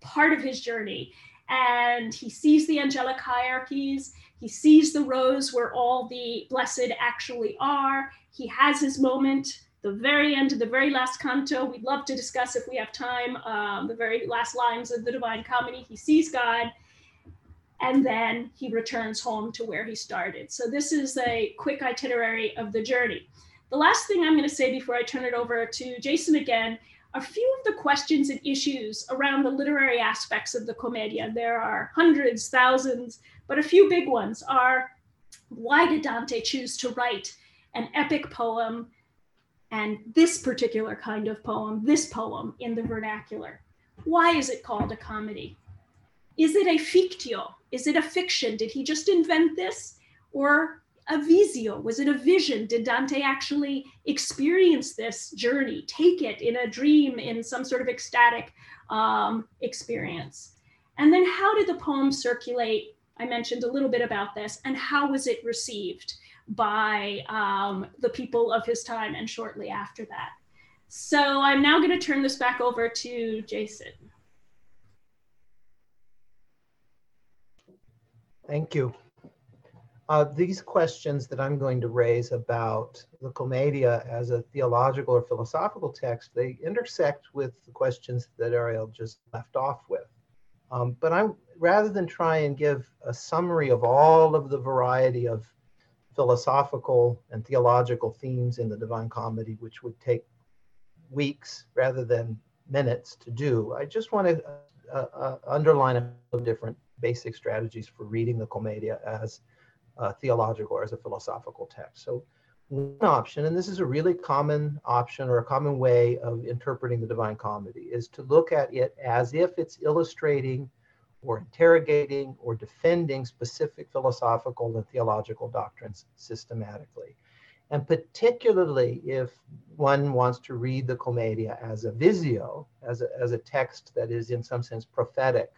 part of his journey. And he sees the angelic hierarchies. He sees the rows where all the blessed actually are. He has his moment the very end of the very last canto. We'd love to discuss if we have time. Um, the very last lines of the Divine Comedy. He sees God, and then he returns home to where he started. So this is a quick itinerary of the journey. The last thing I'm going to say before I turn it over to Jason again. A few of the questions and issues around the literary aspects of the Commedia. There are hundreds, thousands, but a few big ones are why did Dante choose to write an epic poem and this particular kind of poem, this poem in the vernacular. Why is it called a comedy? Is it a fictio? Is it a fiction? Did he just invent this? Or a visio? Was it a vision? Did Dante actually experience this journey, take it in a dream, in some sort of ecstatic um, experience? And then how did the poem circulate? I mentioned a little bit about this, and how was it received? By um, the people of his time and shortly after that. So I'm now going to turn this back over to Jason. Thank you. Uh, these questions that I'm going to raise about the Commedia as a theological or philosophical text, they intersect with the questions that Arielle just left off with. Um, but I'm rather than try and give a summary of all of the variety of philosophical and theological themes in the Divine Comedy, which would take weeks rather than minutes to do. I just want to uh, uh, underline a couple of different basic strategies for reading the Commedia as uh, theological or as a philosophical text. So one option, and this is a really common option or a common way of interpreting the Divine Comedy, is to look at it as if it's illustrating or interrogating or defending specific philosophical and theological doctrines systematically. And particularly if one wants to read the Commedia as a visio, as a, as a text that is in some sense prophetic,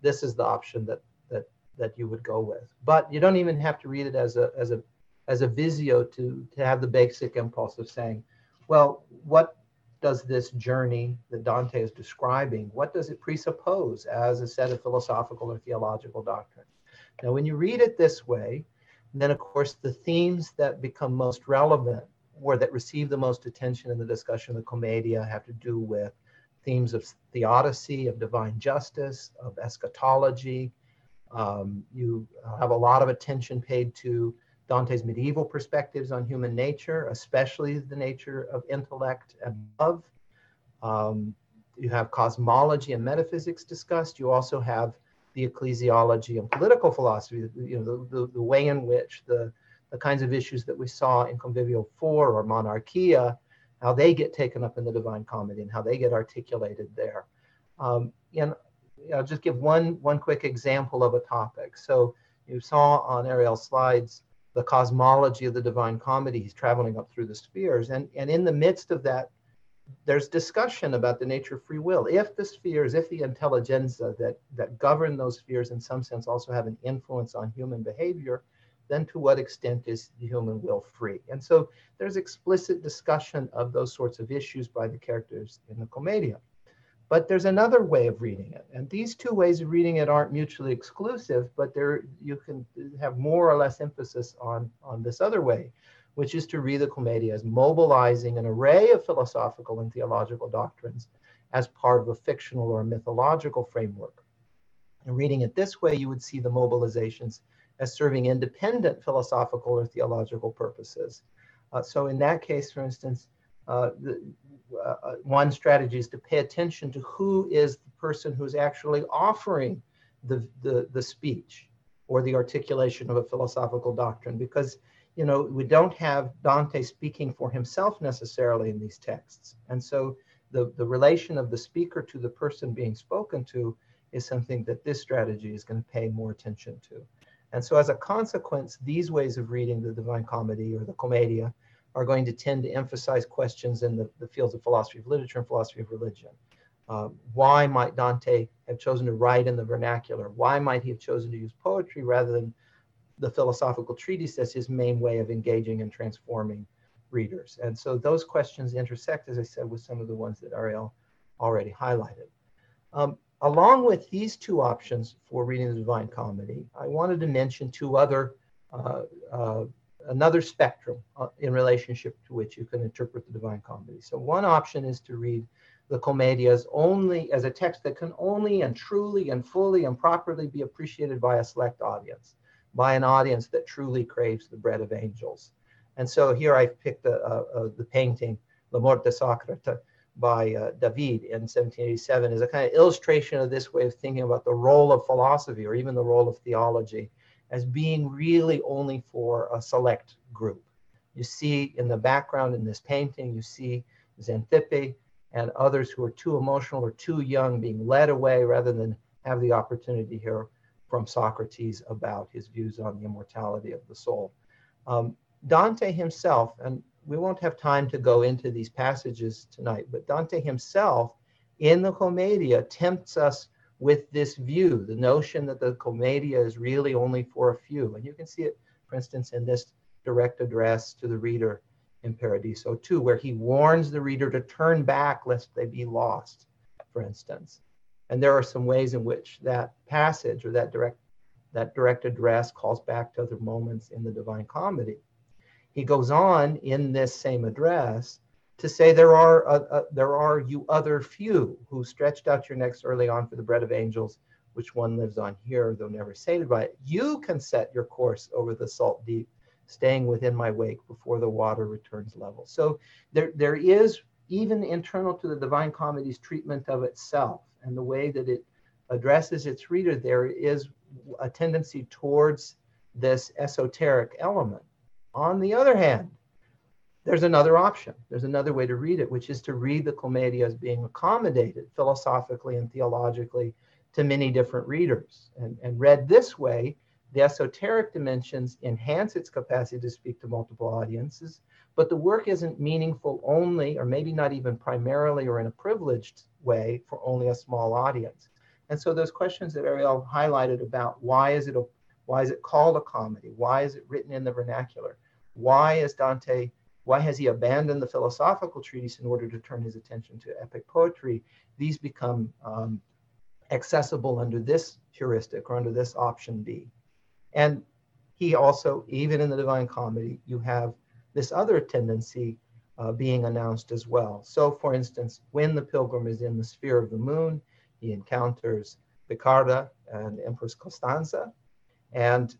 this is the option that, that, that you would go with. But you don't even have to read it as a, as a, as a visio to, to have the basic impulse of saying, well, what does this journey that Dante is describing, what does it presuppose as a set of philosophical or theological doctrines? Now, when you read it this way, then of course the themes that become most relevant or that receive the most attention in the discussion of the Commedia have to do with themes of theodicy, of divine justice, of eschatology. Um, you have a lot of attention paid to Dante's medieval perspectives on human nature, especially the nature of intellect and love. Um, you have cosmology and metaphysics discussed. You also have the ecclesiology and political philosophy, you know, the, the, the, way in which the, the kinds of issues that we saw in Convivio 4 or Monarchia, how they get taken up in the Divine Comedy and how they get articulated there. Um, and I'll just give one, one quick example of a topic. So you saw on Arielle's slides the cosmology of the Divine Comedy. He's traveling up through the spheres. And, and in the midst of that, there's discussion about the nature of free will. If the spheres, if the intelligenza that, that govern those spheres in some sense also have an influence on human behavior, then to what extent is the human will free? And so there's explicit discussion of those sorts of issues by the characters in the Commedia. But there's another way of reading it. And these two ways of reading it aren't mutually exclusive, but there you can have more or less emphasis on, on this other way, which is to read the Commedia as mobilizing an array of philosophical and theological doctrines as part of a fictional or mythological framework. And reading it this way, you would see the mobilizations as serving independent philosophical or theological purposes. Uh, so in that case, for instance, the, uh, uh, one strategy is to pay attention to who is the person who's actually offering the, the, the speech or the articulation of a philosophical doctrine. Because you know we don't have dante speaking for himself necessarily in these texts. And so the, the relation of the speaker to the person being spoken to is something that this strategy is going to pay more attention to. And so as a consequence these ways of reading the divine comedy or the commedia are going to tend to emphasize questions in the, the fields of philosophy of literature and philosophy of religion. Uh, why might Dante have chosen to write in the vernacular? Why might he have chosen to use poetry rather than the philosophical treatise as his main way of engaging and transforming readers? And so those questions intersect, as I said, with some of the ones that Arielle already highlighted. Um, along with these two options for reading the Divine Comedy, I wanted to mention two other uh, uh, another spectrum uh, in relationship to which you can interpret the Divine Comedy. So one option is to read the Commedia as only as a text that can only and truly and fully and properly be appreciated by a select audience, by an audience that truly craves the bread of angels. And so here I've picked a, a, a, the painting La Mort de Socrate by uh, David in 1787 as a kind of illustration of this way of thinking about the role of philosophy or even the role of theology as being really only for a select group. You see in the background in this painting, you see Xanthippe and others who are too emotional or too young being led away rather than have the opportunity to hear from Socrates about his views on the immortality of the soul. Um, Dante himself, and we won't have time to go into these passages tonight, but Dante himself in the Commedia tempts us with this view, the notion that the commedia is really only for a few. And you can see it, for instance, in this direct address to the reader in Paradiso 2, where he warns the reader to turn back lest they be lost, for instance. And there are some ways in which that passage or that direct that direct address calls back to other moments in the Divine Comedy. He goes on in this same address to say there are uh, uh, there are you other few who stretched out your necks early on for the bread of angels, which one lives on here, though never sated by it. You can set your course over the salt deep, staying within my wake before the water returns level. So there there is even internal to the Divine Comedy's treatment of itself and the way that it addresses its reader, there is a tendency towards this esoteric element. On the other hand, there's another option. There's another way to read it, which is to read the Commedia as being accommodated philosophically and theologically to many different readers. And, and read this way, the esoteric dimensions enhance its capacity to speak to multiple audiences, but the work isn't meaningful only, or maybe not even primarily or in a privileged way for only a small audience. And so those questions that Arielle highlighted about why is it a, why is it called a comedy? Why is it written in the vernacular? Why is Dante why has he abandoned the philosophical treatise in order to turn his attention to epic poetry? These become um, accessible under this heuristic or under this option B. And he also, even in the Divine Comedy, you have this other tendency uh, being announced as well. So, for instance, when the pilgrim is in the sphere of the moon, he encounters Piccarda and Empress Costanza, and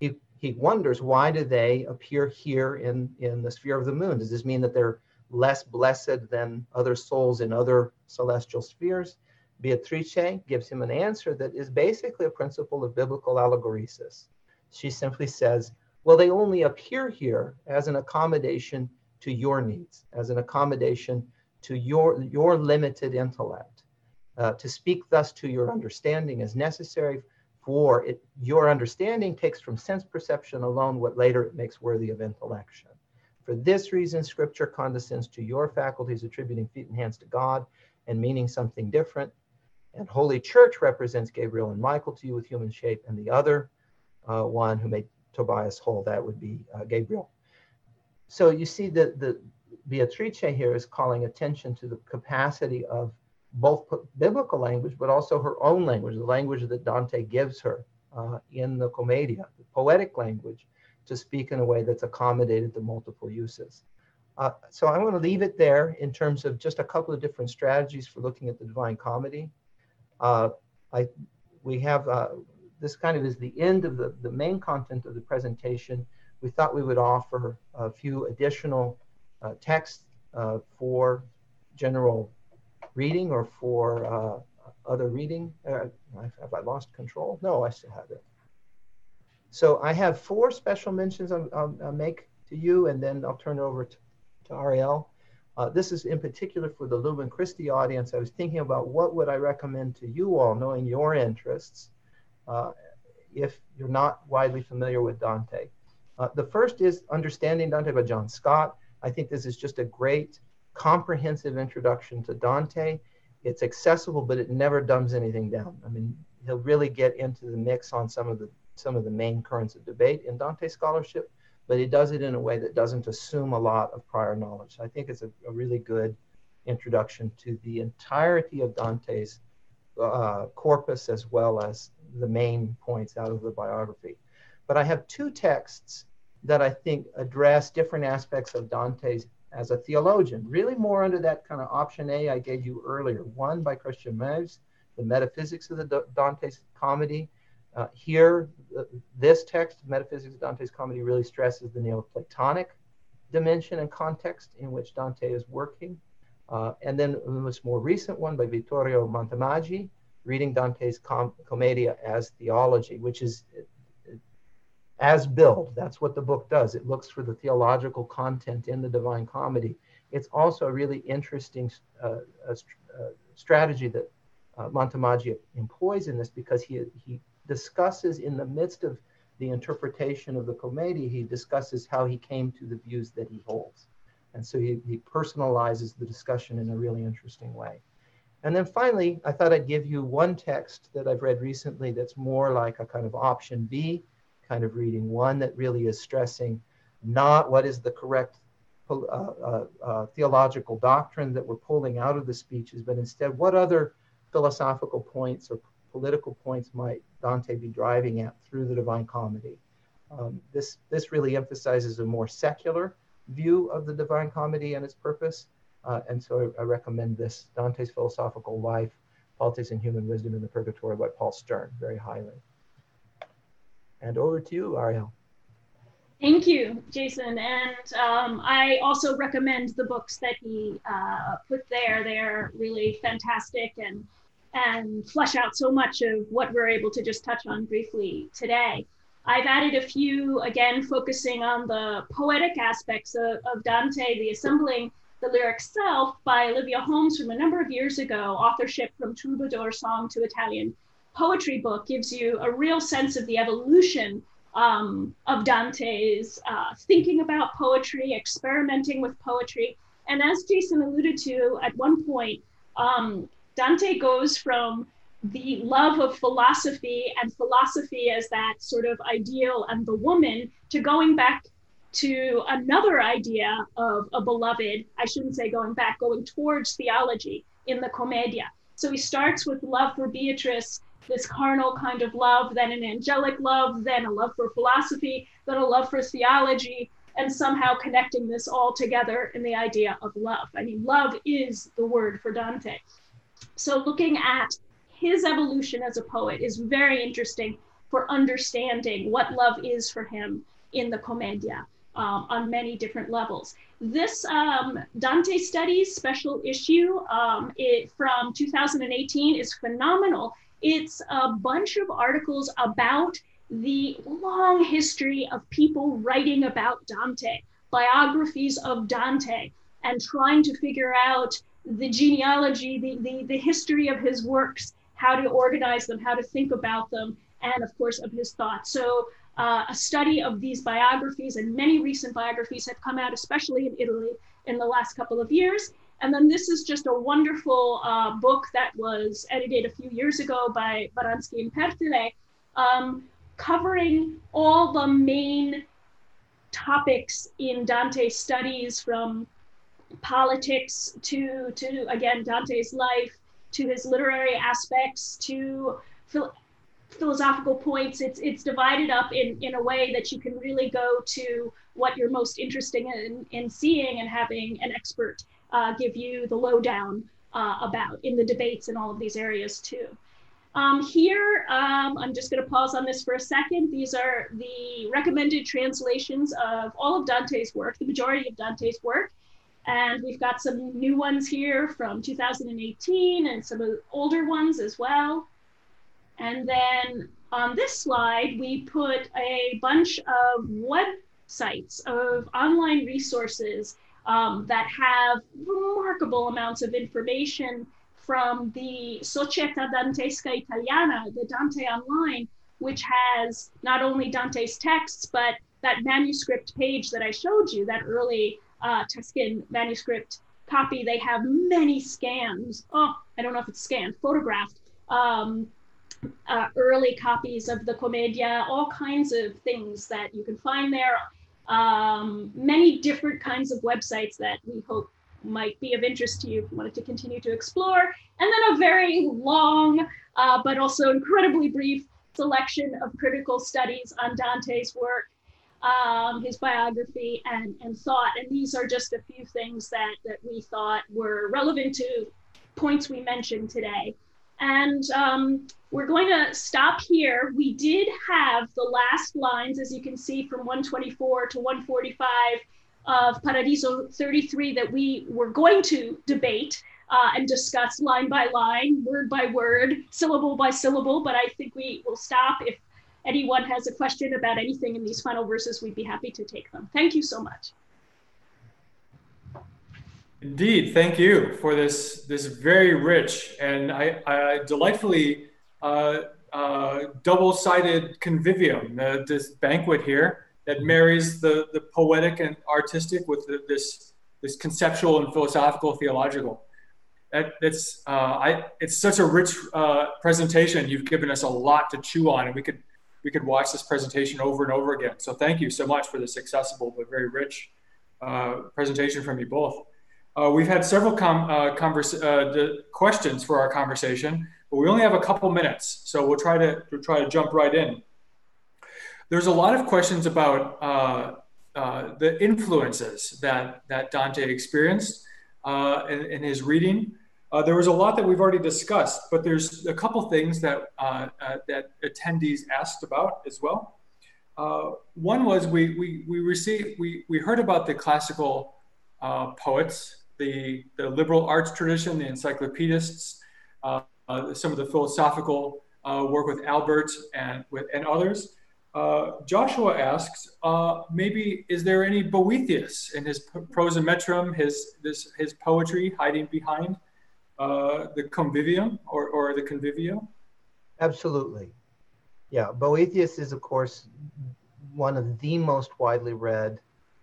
he he wonders why do they appear here in, in the sphere of the moon? Does this mean that they're less blessed than other souls in other celestial spheres? Beatrice gives him an answer that is basically a principle of biblical allegoresis. She simply says, well, they only appear here as an accommodation to your needs, as an accommodation to your, your limited intellect. Uh, to speak thus to your understanding is necessary for it, your understanding takes from sense perception alone what later it makes worthy of intellection. For this reason, scripture condescends to your faculties, attributing feet and hands to God and meaning something different. And Holy Church represents Gabriel and Michael to you with human shape, and the other uh, one who made Tobias whole, that would be uh, Gabriel. So you see that the Beatrice here is calling attention to the capacity of both biblical language, but also her own language, the language that Dante gives her uh, in the Commedia, the poetic language, to speak in a way that's accommodated to multiple uses. Uh, so I want to leave it there in terms of just a couple of different strategies for looking at the Divine Comedy. Uh, I, we have, uh, this kind of is the end of the, the main content of the presentation. We thought we would offer a few additional uh, texts uh, for general reading or for uh, other reading? Uh, have I lost control? No, I still have it. So I have four special mentions I'll, I'll, I'll make to you, and then I'll turn it over to, to Arielle. Uh, this is in particular for the Lumen Christi audience. I was thinking about what would I recommend to you all, knowing your interests, uh, if you're not widely familiar with Dante. Uh, the first is Understanding Dante by John Scott. I think this is just a great comprehensive introduction to Dante. It's accessible, but it never dumbs anything down. I mean, he'll really get into the mix on some of the some of the main currents of debate in Dante scholarship, but he does it in a way that doesn't assume a lot of prior knowledge. I think it's a, a really good introduction to the entirety of Dante's uh, corpus as well as the main points out of the biography. But I have two texts that I think address different aspects of Dante's as a theologian, really more under that kind of option A I gave you earlier. One by Christian Moevs, the metaphysics of the Dante's comedy. Uh, here, uh, this text, Metaphysics of Dante's Comedy, really stresses the Neoplatonic dimension and context in which Dante is working. Uh, and then much more recent one by Vittorio Montemaggi, reading Dante's Com- Commedia as theology, which is as build. That's what the book does. It looks for the theological content in the Divine Comedy. It's also a really interesting uh, a, a strategy that uh, employs in this because he, he discusses in the midst of the interpretation of the Commedia, he discusses how he came to the views that he holds. And so he, he personalizes the discussion in a really interesting way. And then finally, I thought I'd give you one text that I've read recently that's more like a kind of option B kind of reading, one that really is stressing not what is the correct uh, uh, uh, theological doctrine that we're pulling out of the speeches, but instead what other philosophical points or political points might Dante be driving at through the Divine Comedy. Um, this, this really emphasizes a more secular view of the Divine Comedy and its purpose. Uh, and so I, I, recommend this Dante's Philosophical Life, Politics and Human Wisdom in the Purgatory by Paul Stern very highly. And over to you, Arielle. Thank you, Jason. And um, I also recommend the books that he uh, put there. They're really fantastic and and flesh out so much of what we're able to just touch on briefly today. I've added a few, again, focusing on the poetic aspects of, of Dante, the assembling the lyric self by Olivia Holmes from a number of years ago, authorship from troubadour song to Italian poetry book gives you a real sense of the evolution um, of Dante's uh, thinking about poetry, experimenting with poetry. And as Jason alluded to at one point, um, Dante goes from the love of philosophy and philosophy as that sort of ideal and the woman to going back to another idea of a beloved, I shouldn't say going back, going towards theology in the Commedia. So he starts with love for Beatrice, this carnal kind of love, then an angelic love, then a love for philosophy, then a love for theology, and somehow connecting this all together in the idea of love. I mean, love is the word for Dante. So looking at his evolution as a poet is very interesting for understanding what love is for him in the Commedia um, on many different levels. This um, Dante Studies special issue um, it, from 2018 is phenomenal. It's a bunch of articles about the long history of people writing about Dante, biographies of Dante, and trying to figure out the genealogy, the, the, the history of his works, how to organize them, how to think about them, and of course of his thoughts. So uh, a study of these biographies and many recent biographies have come out, especially in Italy, in the last couple of years. And then this is just a wonderful uh, book that was edited a few years ago by Baranski and Pertile, um, covering all the main topics in Dante's studies from politics to, to again, Dante's life, to his literary aspects, to philosophical points. It's it's divided up in in a way that you can really go to what you're most interested in in seeing and having an expert uh, give you the lowdown uh, about in the debates in all of these areas too. Um, here, um, I'm just going to pause on this for a second. These are the recommended translations of all of Dante's work, the majority of Dante's work. And we've got some new ones here from 2018 and some older ones as well. And then on this slide, we put a bunch of websites of online resources um, that have remarkable amounts of information from the Società Dantesca Italiana, the Dante Online, which has not only Dante's texts, but that manuscript page that I showed you, that early uh, Tuscan manuscript copy, they have many scans. Oh, I don't know if it's scanned, photographed um, uh, early copies of the Commedia, all kinds of things that you can find there. Um, many different kinds of websites that we hope might be of interest to you if you wanted to continue to explore. And then a very long, uh, but also incredibly brief selection of critical studies on Dante's work, um, his biography, and, and thought. And these are just a few things that, that we thought were relevant to points we mentioned today. And um, we're going to stop here. We did have the last lines, as you can see, from 124 to 145 of Paradiso 33 that we were going to debate uh, and discuss line by line, word by word, syllable by syllable. But I think we will stop. If anyone has a question about anything in these final verses, we'd be happy to take them. Thank you so much. Indeed, thank you for this this very rich and I, I delightfully uh, uh, double-sided convivium, uh, this banquet here that marries the the poetic and artistic with the, this this conceptual and philosophical theological. That, that's uh, I it's such a rich uh, presentation. You've given us a lot to chew on, and we could we could watch this presentation over and over again. So thank you so much for this accessible but very rich uh, presentation from you both. Uh, we've had several com- uh, converse- uh, questions for our conversation, but we only have a couple minutes, so we'll try to we'll try to jump right in. There's a lot of questions about uh, uh, the influences that that Dante experienced uh, in, in, his reading. there was a lot that we've already discussed, but there's a couple things that that attendees asked about as well. one was we we we received we we heard about the classical poets the, the liberal arts tradition, the encyclopedists, uh, uh, some of the philosophical uh, work with Albert and, with, and others. Uh, Joshua asks, maybe is there any Boethius in his prosimetrum, his this his poetry hiding behind the convivium or, or the convivio? Absolutely. Yeah, Boethius is, of course, one of the most widely read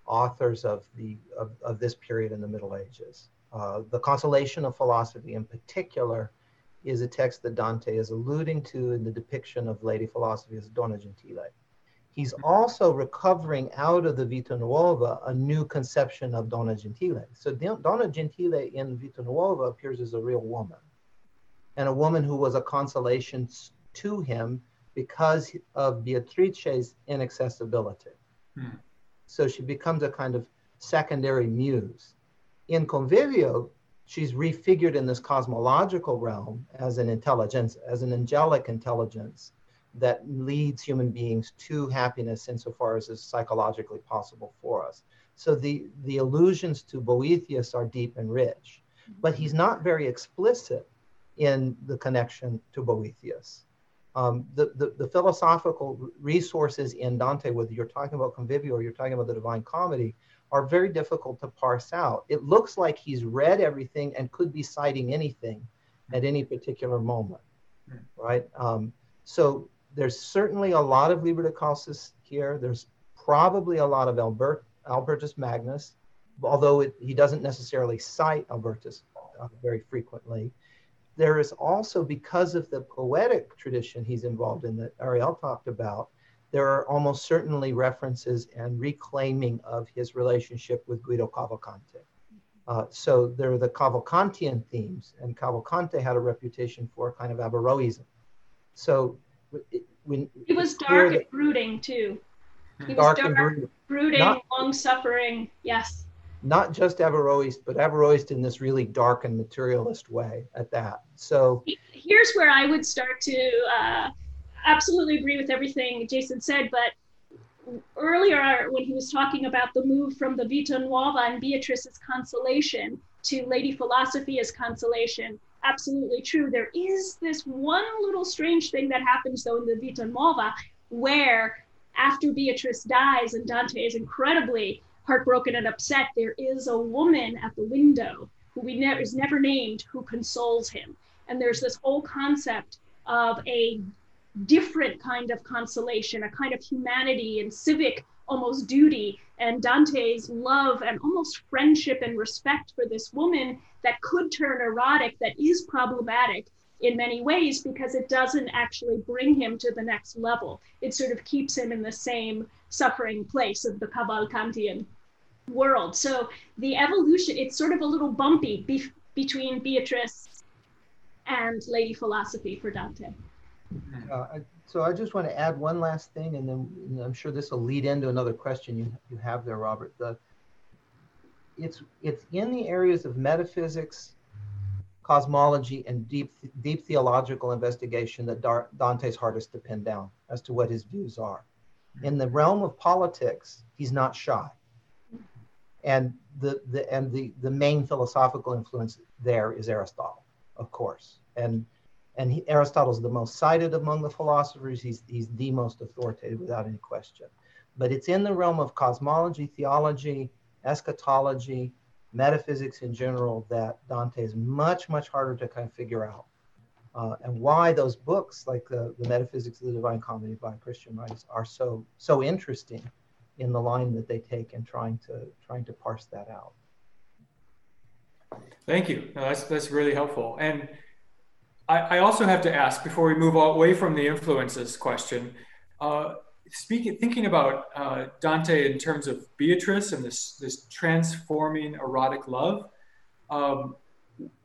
authors of, the, of, of this period in the Middle Ages. Uh, the Consolation of Philosophy, in particular, is a text that Dante is alluding to in the depiction of Lady Philosophy as Donna Gentile. He's also recovering out of the Vita Nuova a new conception of Donna Gentile. So Donna Gentile in Vita Nuova appears as a real woman, and a woman who was a consolation to him because of Beatrice's inaccessibility. Hmm. So she becomes a kind of secondary muse. In Convivio, she's refigured in this cosmological realm as an intelligence, as an angelic intelligence that leads human beings to happiness insofar as is psychologically possible for us. So the, the allusions to Boethius are deep and rich, but mm-hmm. he's not very explicit in the connection to Boethius. Um, the, the, the, philosophical resources in Dante, whether you're talking about Convivio or you're talking about the Divine Comedy, are very difficult to parse out. It looks like he's read everything and could be citing anything at any particular moment, right? Um, so there's certainly a lot of Liber de Causis here. There's probably a lot of Albert, Albertus Magnus, although it, he doesn't necessarily cite Albertus uh, very frequently there is also, because of the poetic tradition he's involved in that Arielle talked about, there are almost certainly references and reclaiming of his relationship with Guido Cavalcanti. Uh, so there are the Cavalcantian themes, and Cavalcanti had a reputation for kind of Averroism. So it, when he was dark and brooding too. He dark was dark, and brooding, brooding long suffering. Yes not just Averroist, but Averroist in this really dark and materialist way at that. So here's where I would start to uh, absolutely agree with everything Jason said, but earlier when he was talking about the move from the Vita Nuova and Beatrice's consolation to Lady Philosophy as consolation, absolutely true. There is this one little strange thing that happens though in the Vita Nuova where after Beatrice dies and Dante is incredibly heartbroken and upset, there is a woman at the window who we ne- is never named who consoles him. And there's this whole concept of a different kind of consolation, a kind of humanity and civic almost duty, and Dante's love and almost friendship and respect for this woman that could turn erotic, that is problematic in many ways because it doesn't actually bring him to the next level. It sort of keeps him in the same suffering place of the Cavalcantian world. So the evolution, it's sort of a little bumpy be- between Beatrice and Lady Philosophy for Dante. Uh, so I just want to add one last thing, and then and I'm sure this will lead into another question you, you have there, Robert. The, it's, it's in the areas of metaphysics, cosmology, and deep, deep theological investigation that Dar- Dante's hardest to pin down as to what his views are. In the realm of politics, he's not shy and the, the and the the main philosophical influence there is Aristotle, of course, and and he, Aristotle is the most cited among the philosophers. He's he's the most authoritative without any question. But it's in the realm of cosmology, theology, eschatology, metaphysics in general that Dante is much much harder to kind of figure out. Uh, and why those books like the, the Metaphysics of the Divine Comedy by Christian writers are so so interesting in the line that they take and trying to trying to parse that out. Thank you. No, that's that's really helpful. And I, I, also have to ask before we move away from the influences question. Uh, speaking, thinking about uh, Dante in terms of Beatrice and this this transforming erotic love. Um,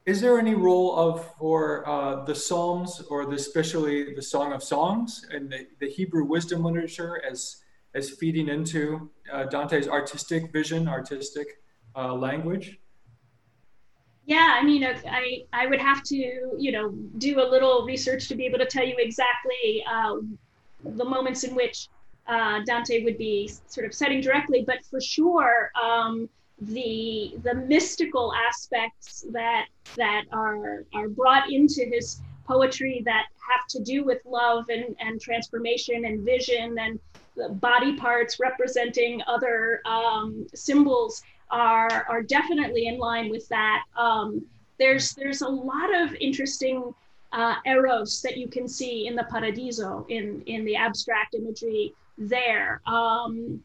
is there any role of for uh, the Psalms or the, especially the Song of Songs and the, the Hebrew wisdom literature as as feeding into uh, Dante's artistic vision, artistic uh, language? Yeah, I mean, I, I would have to, you know, do a little research to be able to tell you exactly uh, the moments in which uh, Dante would be sort of setting directly, but for sure, um, the the mystical aspects that that are are brought into his poetry that have to do with love and, and transformation and vision and the body parts representing other um, symbols are are definitely in line with that. Um, there's there's a lot of interesting uh, eros that you can see in the Paradiso in in the abstract imagery there. Um,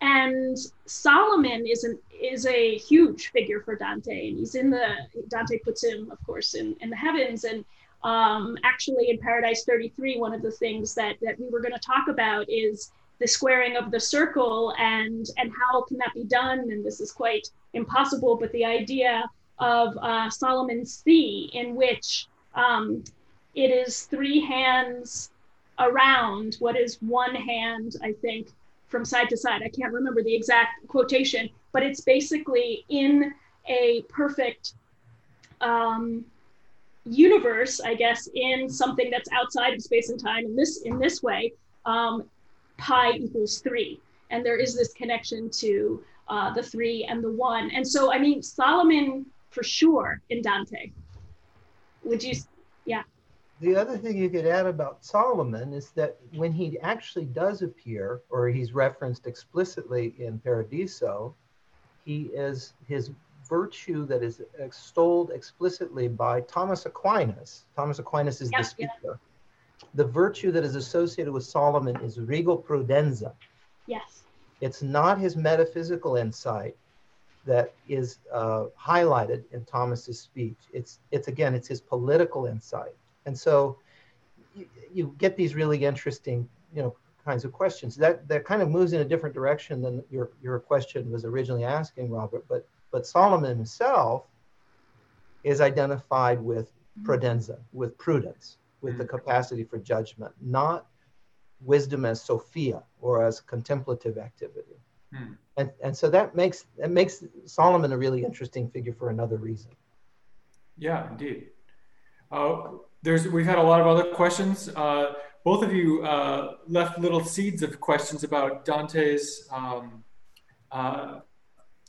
and Solomon is an is a huge figure for Dante, and he's in the Dante puts him, of course, in in the heavens. And um, actually, in Paradise 33, one of the things that that we were going to talk about is the squaring of the circle and and how can that be done? And this is quite impossible, but the idea of uh, Solomon's sea, in which um, it is three hands around what is one hand, I think, from side to side. I can't remember the exact quotation, but it's basically in a perfect um, universe, I guess, in something that's outside of space and time. In this in this way, um, pi equals three, and there is this connection to uh, the three and the one. And so, I mean, Solomon for sure in Dante. Would you? Yeah. The other thing you could add about Solomon is that when he actually does appear, or he's referenced explicitly in Paradiso, he is his virtue that is extolled explicitly by Thomas Aquinas. Thomas Aquinas is the speaker. Yeah. The virtue that is associated with Solomon is regal prudenza. Yes. It's not his metaphysical insight that is uh, highlighted in Thomas's speech. It's it's again, it's his political insight and so you, you get these really interesting, you know, kinds of questions. That that kind of moves in a different direction than your your question was originally asking, Robert. But but Solomon himself is identified with prudenza, with prudence, with the mm. capacity for judgment, not wisdom as Sophia or as contemplative activity. Hmm. And, and so that makes that makes Solomon a really interesting figure for another reason. Yeah, indeed. Uh, there's we've had a lot of other questions. Uh, both of you uh, left little seeds of questions about Dante's um, uh,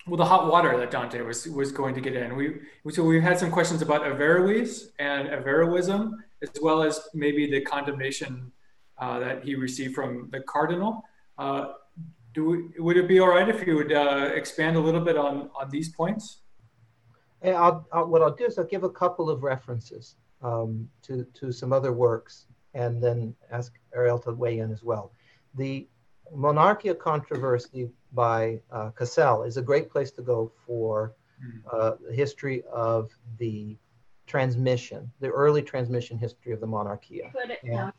well the hot water that Dante was was going to get in. We so we've had some questions about Averroes and Averroism, as well as maybe the condemnation uh, that he received from the cardinal. Uh, do we, would it be all right if you would uh, expand a little bit on on these points? I'll, I'll, what I'll do is I'll give a couple of references um, to, to some other works and then ask Arielle to weigh in as well. The Monarchia controversy by uh, Cassell is a great place to go for hmm. uh, the history of the transmission, the early transmission history of the Monarchia. But it, no,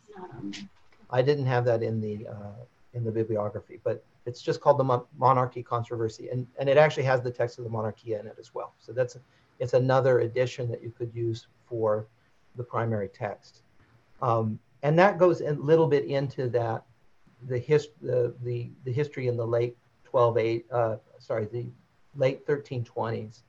I didn't have that in the uh, in the bibliography, but it's just called the Mon- Monarchy controversy, and and it actually has the text of the Monarchia in it as well. So that's it's another edition that you could use for the primary text. Um, and that goes a little bit into that, the, his, the, the, the history in the late 12, eight, uh, sorry, the late 1320s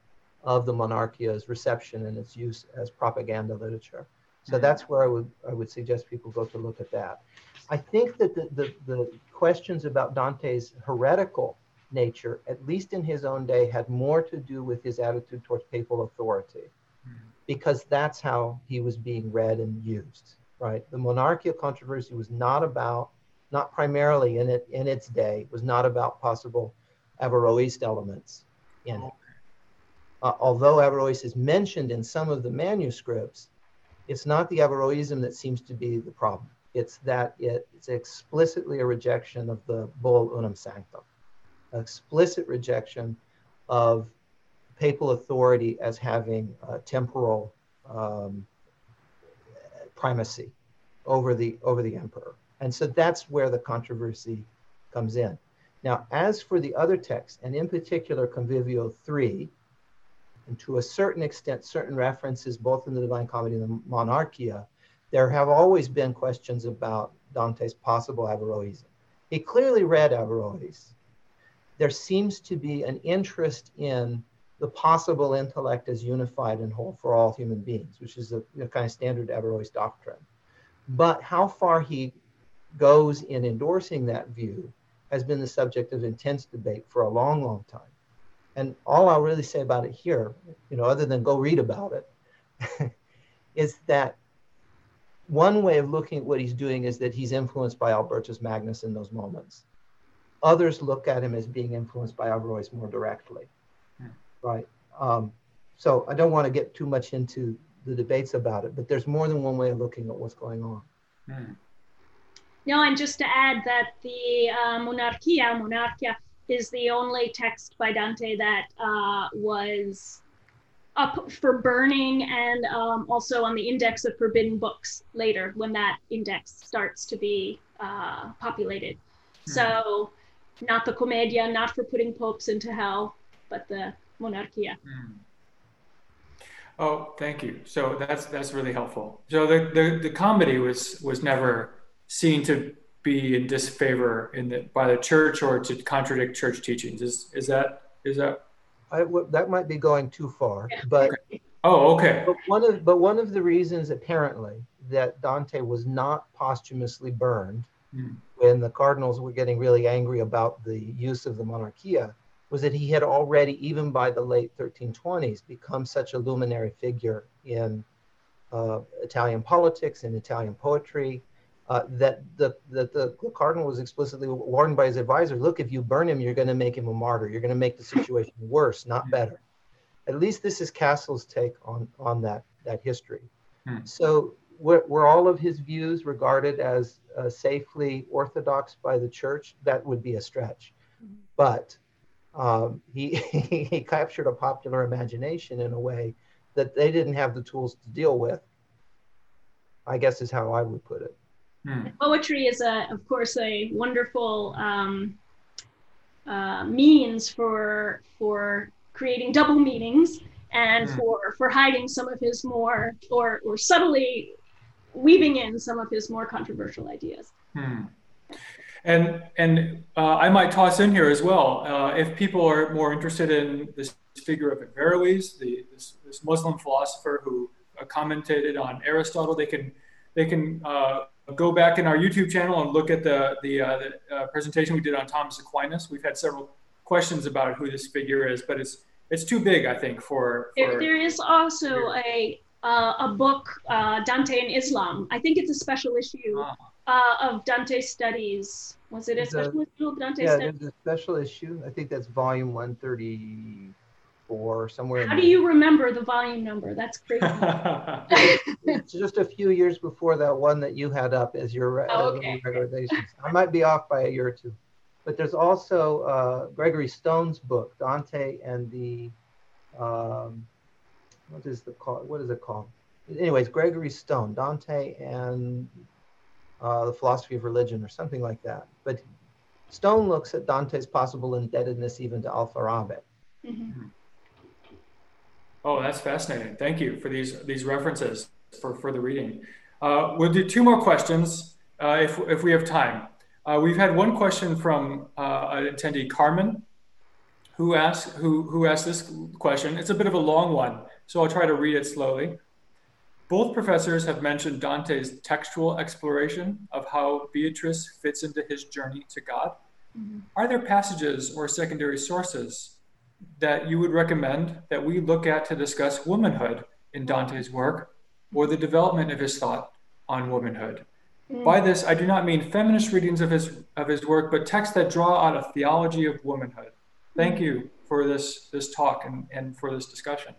of the monarchia's reception and its use as propaganda literature. So mm-hmm. that's where I would, I would suggest people go to look at that. I think that the, the, the questions about Dante's heretical nature, at least in his own day, had more to do with his attitude towards papal authority because that's how he was being read and used, right? The monarchical controversy was not about, not primarily in it in its day, was not about possible Averroist elements in it. Uh, although Averroes is mentioned in some of the manuscripts, it's not the Averroism that seems to be the problem. It's that it's explicitly a rejection of the bull Unam Sanctam, explicit rejection of papal authority as having temporal um, primacy over the over the emperor. And so that's where the controversy comes in. Now, as for the other texts, and in particular Convivio 3, and to a certain extent, certain references both in the Divine Comedy and the Monarchia, there have always been questions about Dante's possible Averroism. He clearly read Averroes. There seems to be an interest in the possible intellect is unified and whole for all human beings, which is a you know, kind of standard Averroes doctrine. But how far he goes in endorsing that view has been the subject of intense debate for a long, long time. And all I'll really say about it here, you know, other than go read about it, is that one way of looking at what he's doing is that he's influenced by Albertus Magnus in those moments. Others look at him as being influenced by Averroes more directly. Right? Um, so I don't want to get too much into the debates about it, but there's more than one way of looking at what's going on. Hmm. No, and just to add that the uh, Monarchia, Monarchia, is the only text by Dante that uh, was up for burning and um, also on the index of forbidden books later when that index starts to be uh, populated. So, not the Commedia, not for putting popes into hell, but the Monarchia. Hmm. Oh, thank you. So that's that's really helpful. So the, the, the comedy was was never seen to be in disfavor in the, by the church or to contradict church teachings. Is is that is that? I w- that might be going too far, Yeah. but Oh, okay. But one of but one of the reasons apparently that Dante was not posthumously burned Hmm. when the cardinals were getting really angry about the use of the monarchia was that he had already, even by the late 1320s, become such a luminary figure in uh, Italian politics and Italian poetry uh, that the, that the, the cardinal was explicitly warned by his advisor, look, if you burn him, you're going to make him a martyr. You're going to make the situation worse, not better. At least this is Cassell's take on, on that, that history. Hmm. So were, were all of his views regarded as uh, safely orthodox by the church? That would be a stretch. But um, he, he captured a popular imagination in a way that they didn't have the tools to deal with, I guess is how I would put it. Hmm. poetry is a of course a wonderful um, uh, means for for creating double meanings and Mm. for for hiding some of his more or or subtly weaving in some of his more controversial ideas Hmm. And and uh, I might toss in here as well. Uh, if people are more interested in this figure of Averroes, the this, this Muslim philosopher who uh, commented on Aristotle, they can they can uh, go back in our YouTube channel and look at the the, uh, the uh, presentation we did on Thomas Aquinas. We've had several questions about who this figure is, but it's it's too big, I think, for, there, for there is also a uh, a book uh, dante in islam i think it's a special issue Ah. Uh, of dante studies was it a It's a- special issue of dante Yeah, studies there's a special issue. I think that's volume 134, somewhere in how there. do you remember the volume number that's crazy It's just a few years before that one that you had up as your re- Oh, as okay. regulations. I might be off by a year or two. But there's also uh, Gregory Stone's book, Dante and the, um, what is the call? What is it called? Anyways, Gregory Stone, Dante and uh, the philosophy of religion or something like that. But Stone looks at Dante's possible indebtedness even to Alfarabi. Mhm. Oh, that's fascinating. Thank you for these these references for further reading. Uh, we'll do two more questions uh, if, if we have time. Uh, we've had one question from uh, an attendee, Carmen, who asked who who asked this question. It's a bit of a long one, so I'll try to read it slowly. Both professors have mentioned Dante's textual exploration of how Beatrice fits into his journey to God. Mhm. Are there passages or secondary sources that you would recommend that we look at to discuss womanhood in Dante's work or the development of his thought on womanhood? By this, I do not mean feminist readings of his of his work, but texts that draw out a theology of womanhood. Thank you for this this talk and, and for this discussion.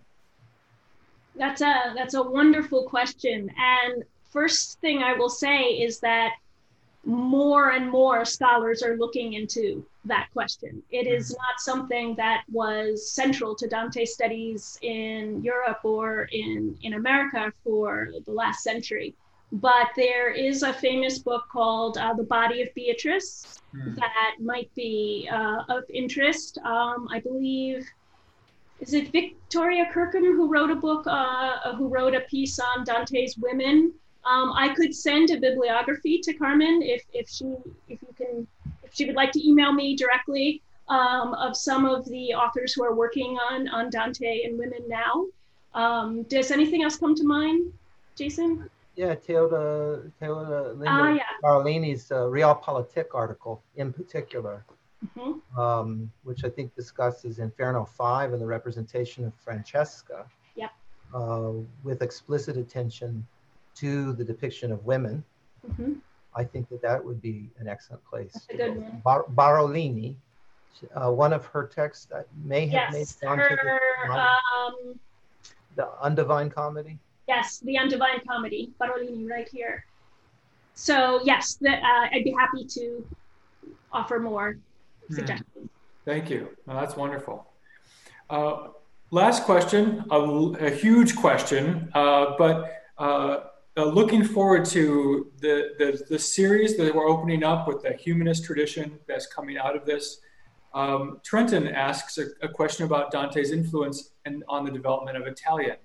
That's a that's a wonderful question. And first thing I will say is that more and more scholars are looking into that question. It is not something that was central to Dante studies in Europe or in, in America for the last century. But there is a famous book called uh, The Body of Beatrice Hmm. that might be uh, of interest. Um, I believe is it Victoria Kirkham who wrote a book, uh, who wrote a piece on Dante's women. Um, I could send a bibliography to Carmen if, if she if you can if she would like to email me directly um, of some of the authors who are working on on Dante and women now. Um, does anything else come to mind, Jason? Yeah, Teoda, Teodolinda Ah, yeah. Barolini's uh, Realpolitik article in particular, Mhm. um, which I think discusses Inferno 5 and the representation of Francesca. Yep. Uh, with explicit attention to the depiction of women, hmm I think that that would be an excellent place. That's a good one. Bar- Barolini, uh, one of her texts that may have made Yes, onto her, the, um, the Undivine Comedy. yes, the Undivine Comedy, Barolini, right here. So yes, that uh, I'd be happy to offer more. Suggestions. Thank you. Well, that's wonderful. Uh, last question, a, a huge question, uh, but uh, uh, looking forward to the, the, the series that we're opening up with the humanist tradition that's coming out of this. Um, Trenton asks a, a question about Dante's influence and on the development of Italian.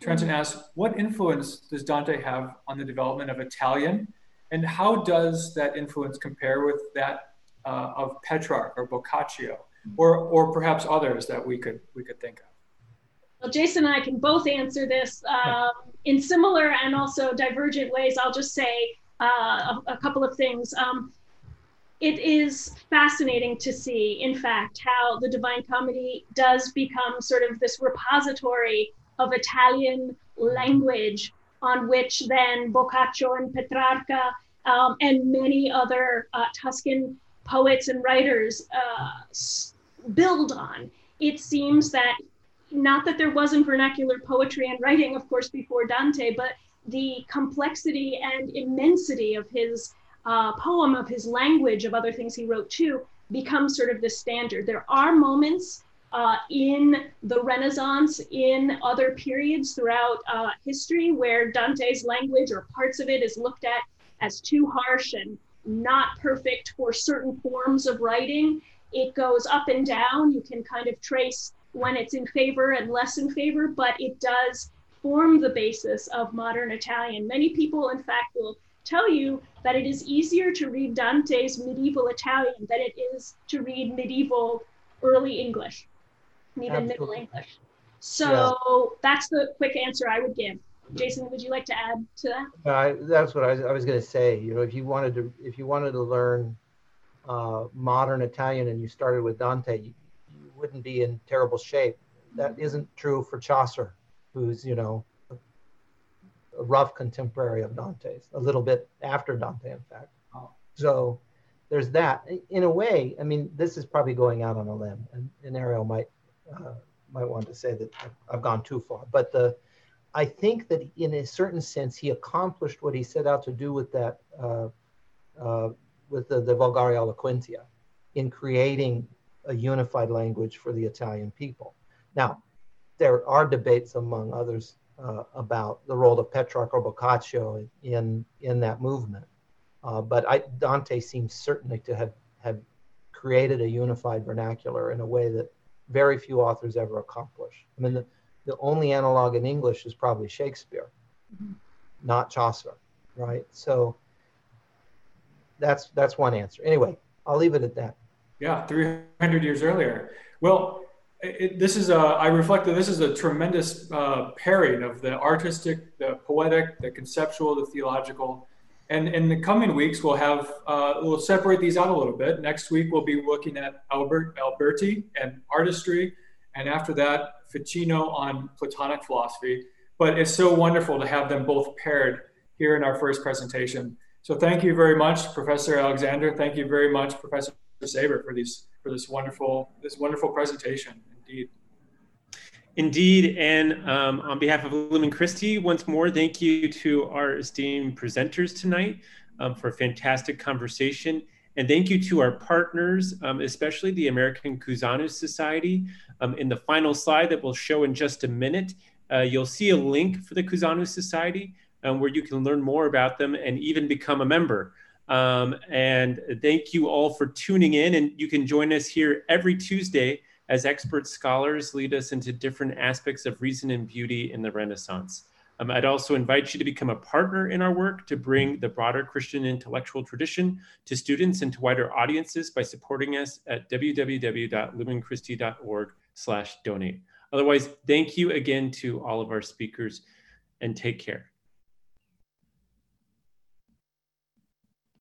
Trenton asks, what influence does Dante have on the development of Italian? And how does that influence compare with that uh, of Petrarch or Boccaccio, or or perhaps others that we could we could think of. Well, Jason and I can both answer this um, in similar and also divergent ways. I'll just say uh, a, a couple of things. Um, it is fascinating to see, in fact, how the Divine Comedy does become sort of this repository of Italian language on which then Boccaccio and Petrarca um, and many other uh, Tuscan poets and writers uh, build on. It seems that not that there wasn't vernacular poetry and writing, of course, before Dante, but the complexity and immensity of his uh, poem, of his language, of other things he wrote too, becomes sort of the standard. There are moments uh, in the Renaissance, in other periods throughout uh, history, where Dante's language or parts of it is looked at as too harsh and not perfect for certain forms of writing. It goes up and down. You can kind of trace when it's in favor and less in favor, but it does form the basis of modern Italian. Many people, in fact, will tell you that it is easier to read Dante's medieval Italian than it is to read medieval early English, even Middle English. So that's the quick answer I would give. Jason, would you like to add to that? I, that's what I was, I was going to say. You know, if you wanted to, if you wanted to learn uh, modern Italian and you started with Dante, you, you wouldn't be in terrible shape. That isn't true for Chaucer, who's you know a, rough contemporary of Dante's, a little bit after Dante, in fact. Oh. So there's that. In a way, I mean, this is probably going out on a limb, and, and Arielle might uh, might want to say that I've, I've gone too far, but the I think that in a certain sense, he accomplished what he set out to do with that, uh, uh, with the, De Vulgari Eloquentia, in creating a unified language for the Italian people. Now, there are debates among others uh, about the role of Petrarch or Boccaccio in in that movement, uh, but I, Dante seems certainly to have have created a unified vernacular in a way that very few authors ever accomplish. I mean, the, the only analog in English is probably Shakespeare, Mhm. not Chaucer, right? So that's that's one answer. Anyway, I'll leave it at that. Yeah, 300 years earlier. Well, it, this is a, I reflect that this is a tremendous uh, pairing of the artistic, the poetic, the conceptual, the theological. And in the coming weeks, we'll have, uh, we'll separate these out a little bit. Next week, we'll be looking at Albert Alberti and artistry. And after that, Ficino on Platonic philosophy. But it's so wonderful to have them both paired here in our first presentation. So thank you very much, Professor Aleksander. Thank you very much, Professor Saiber, for these for this wonderful this wonderful presentation. Indeed. Indeed, and um, on behalf of Lumen Christi, once more, thank you to our esteemed presenters tonight um, for a fantastic conversation. And thank you to our partners, um, especially the American Cusanus Society. Um, in the final slide that we'll show in just a minute, uh, you'll see a link for the Cusanus Society um, where you can learn more about them and even become a member. Um, and thank you all for tuning in. And you can join us here every Tuesday as expert scholars lead us into different aspects of reason and beauty in the Renaissance. Um, I'd also invite you to become a partner in our work to bring the broader Christian intellectual tradition to students and to wider audiences by supporting us at www.lumenchristi.org slash donate. Otherwise, thank you again to all of our speakers and take care.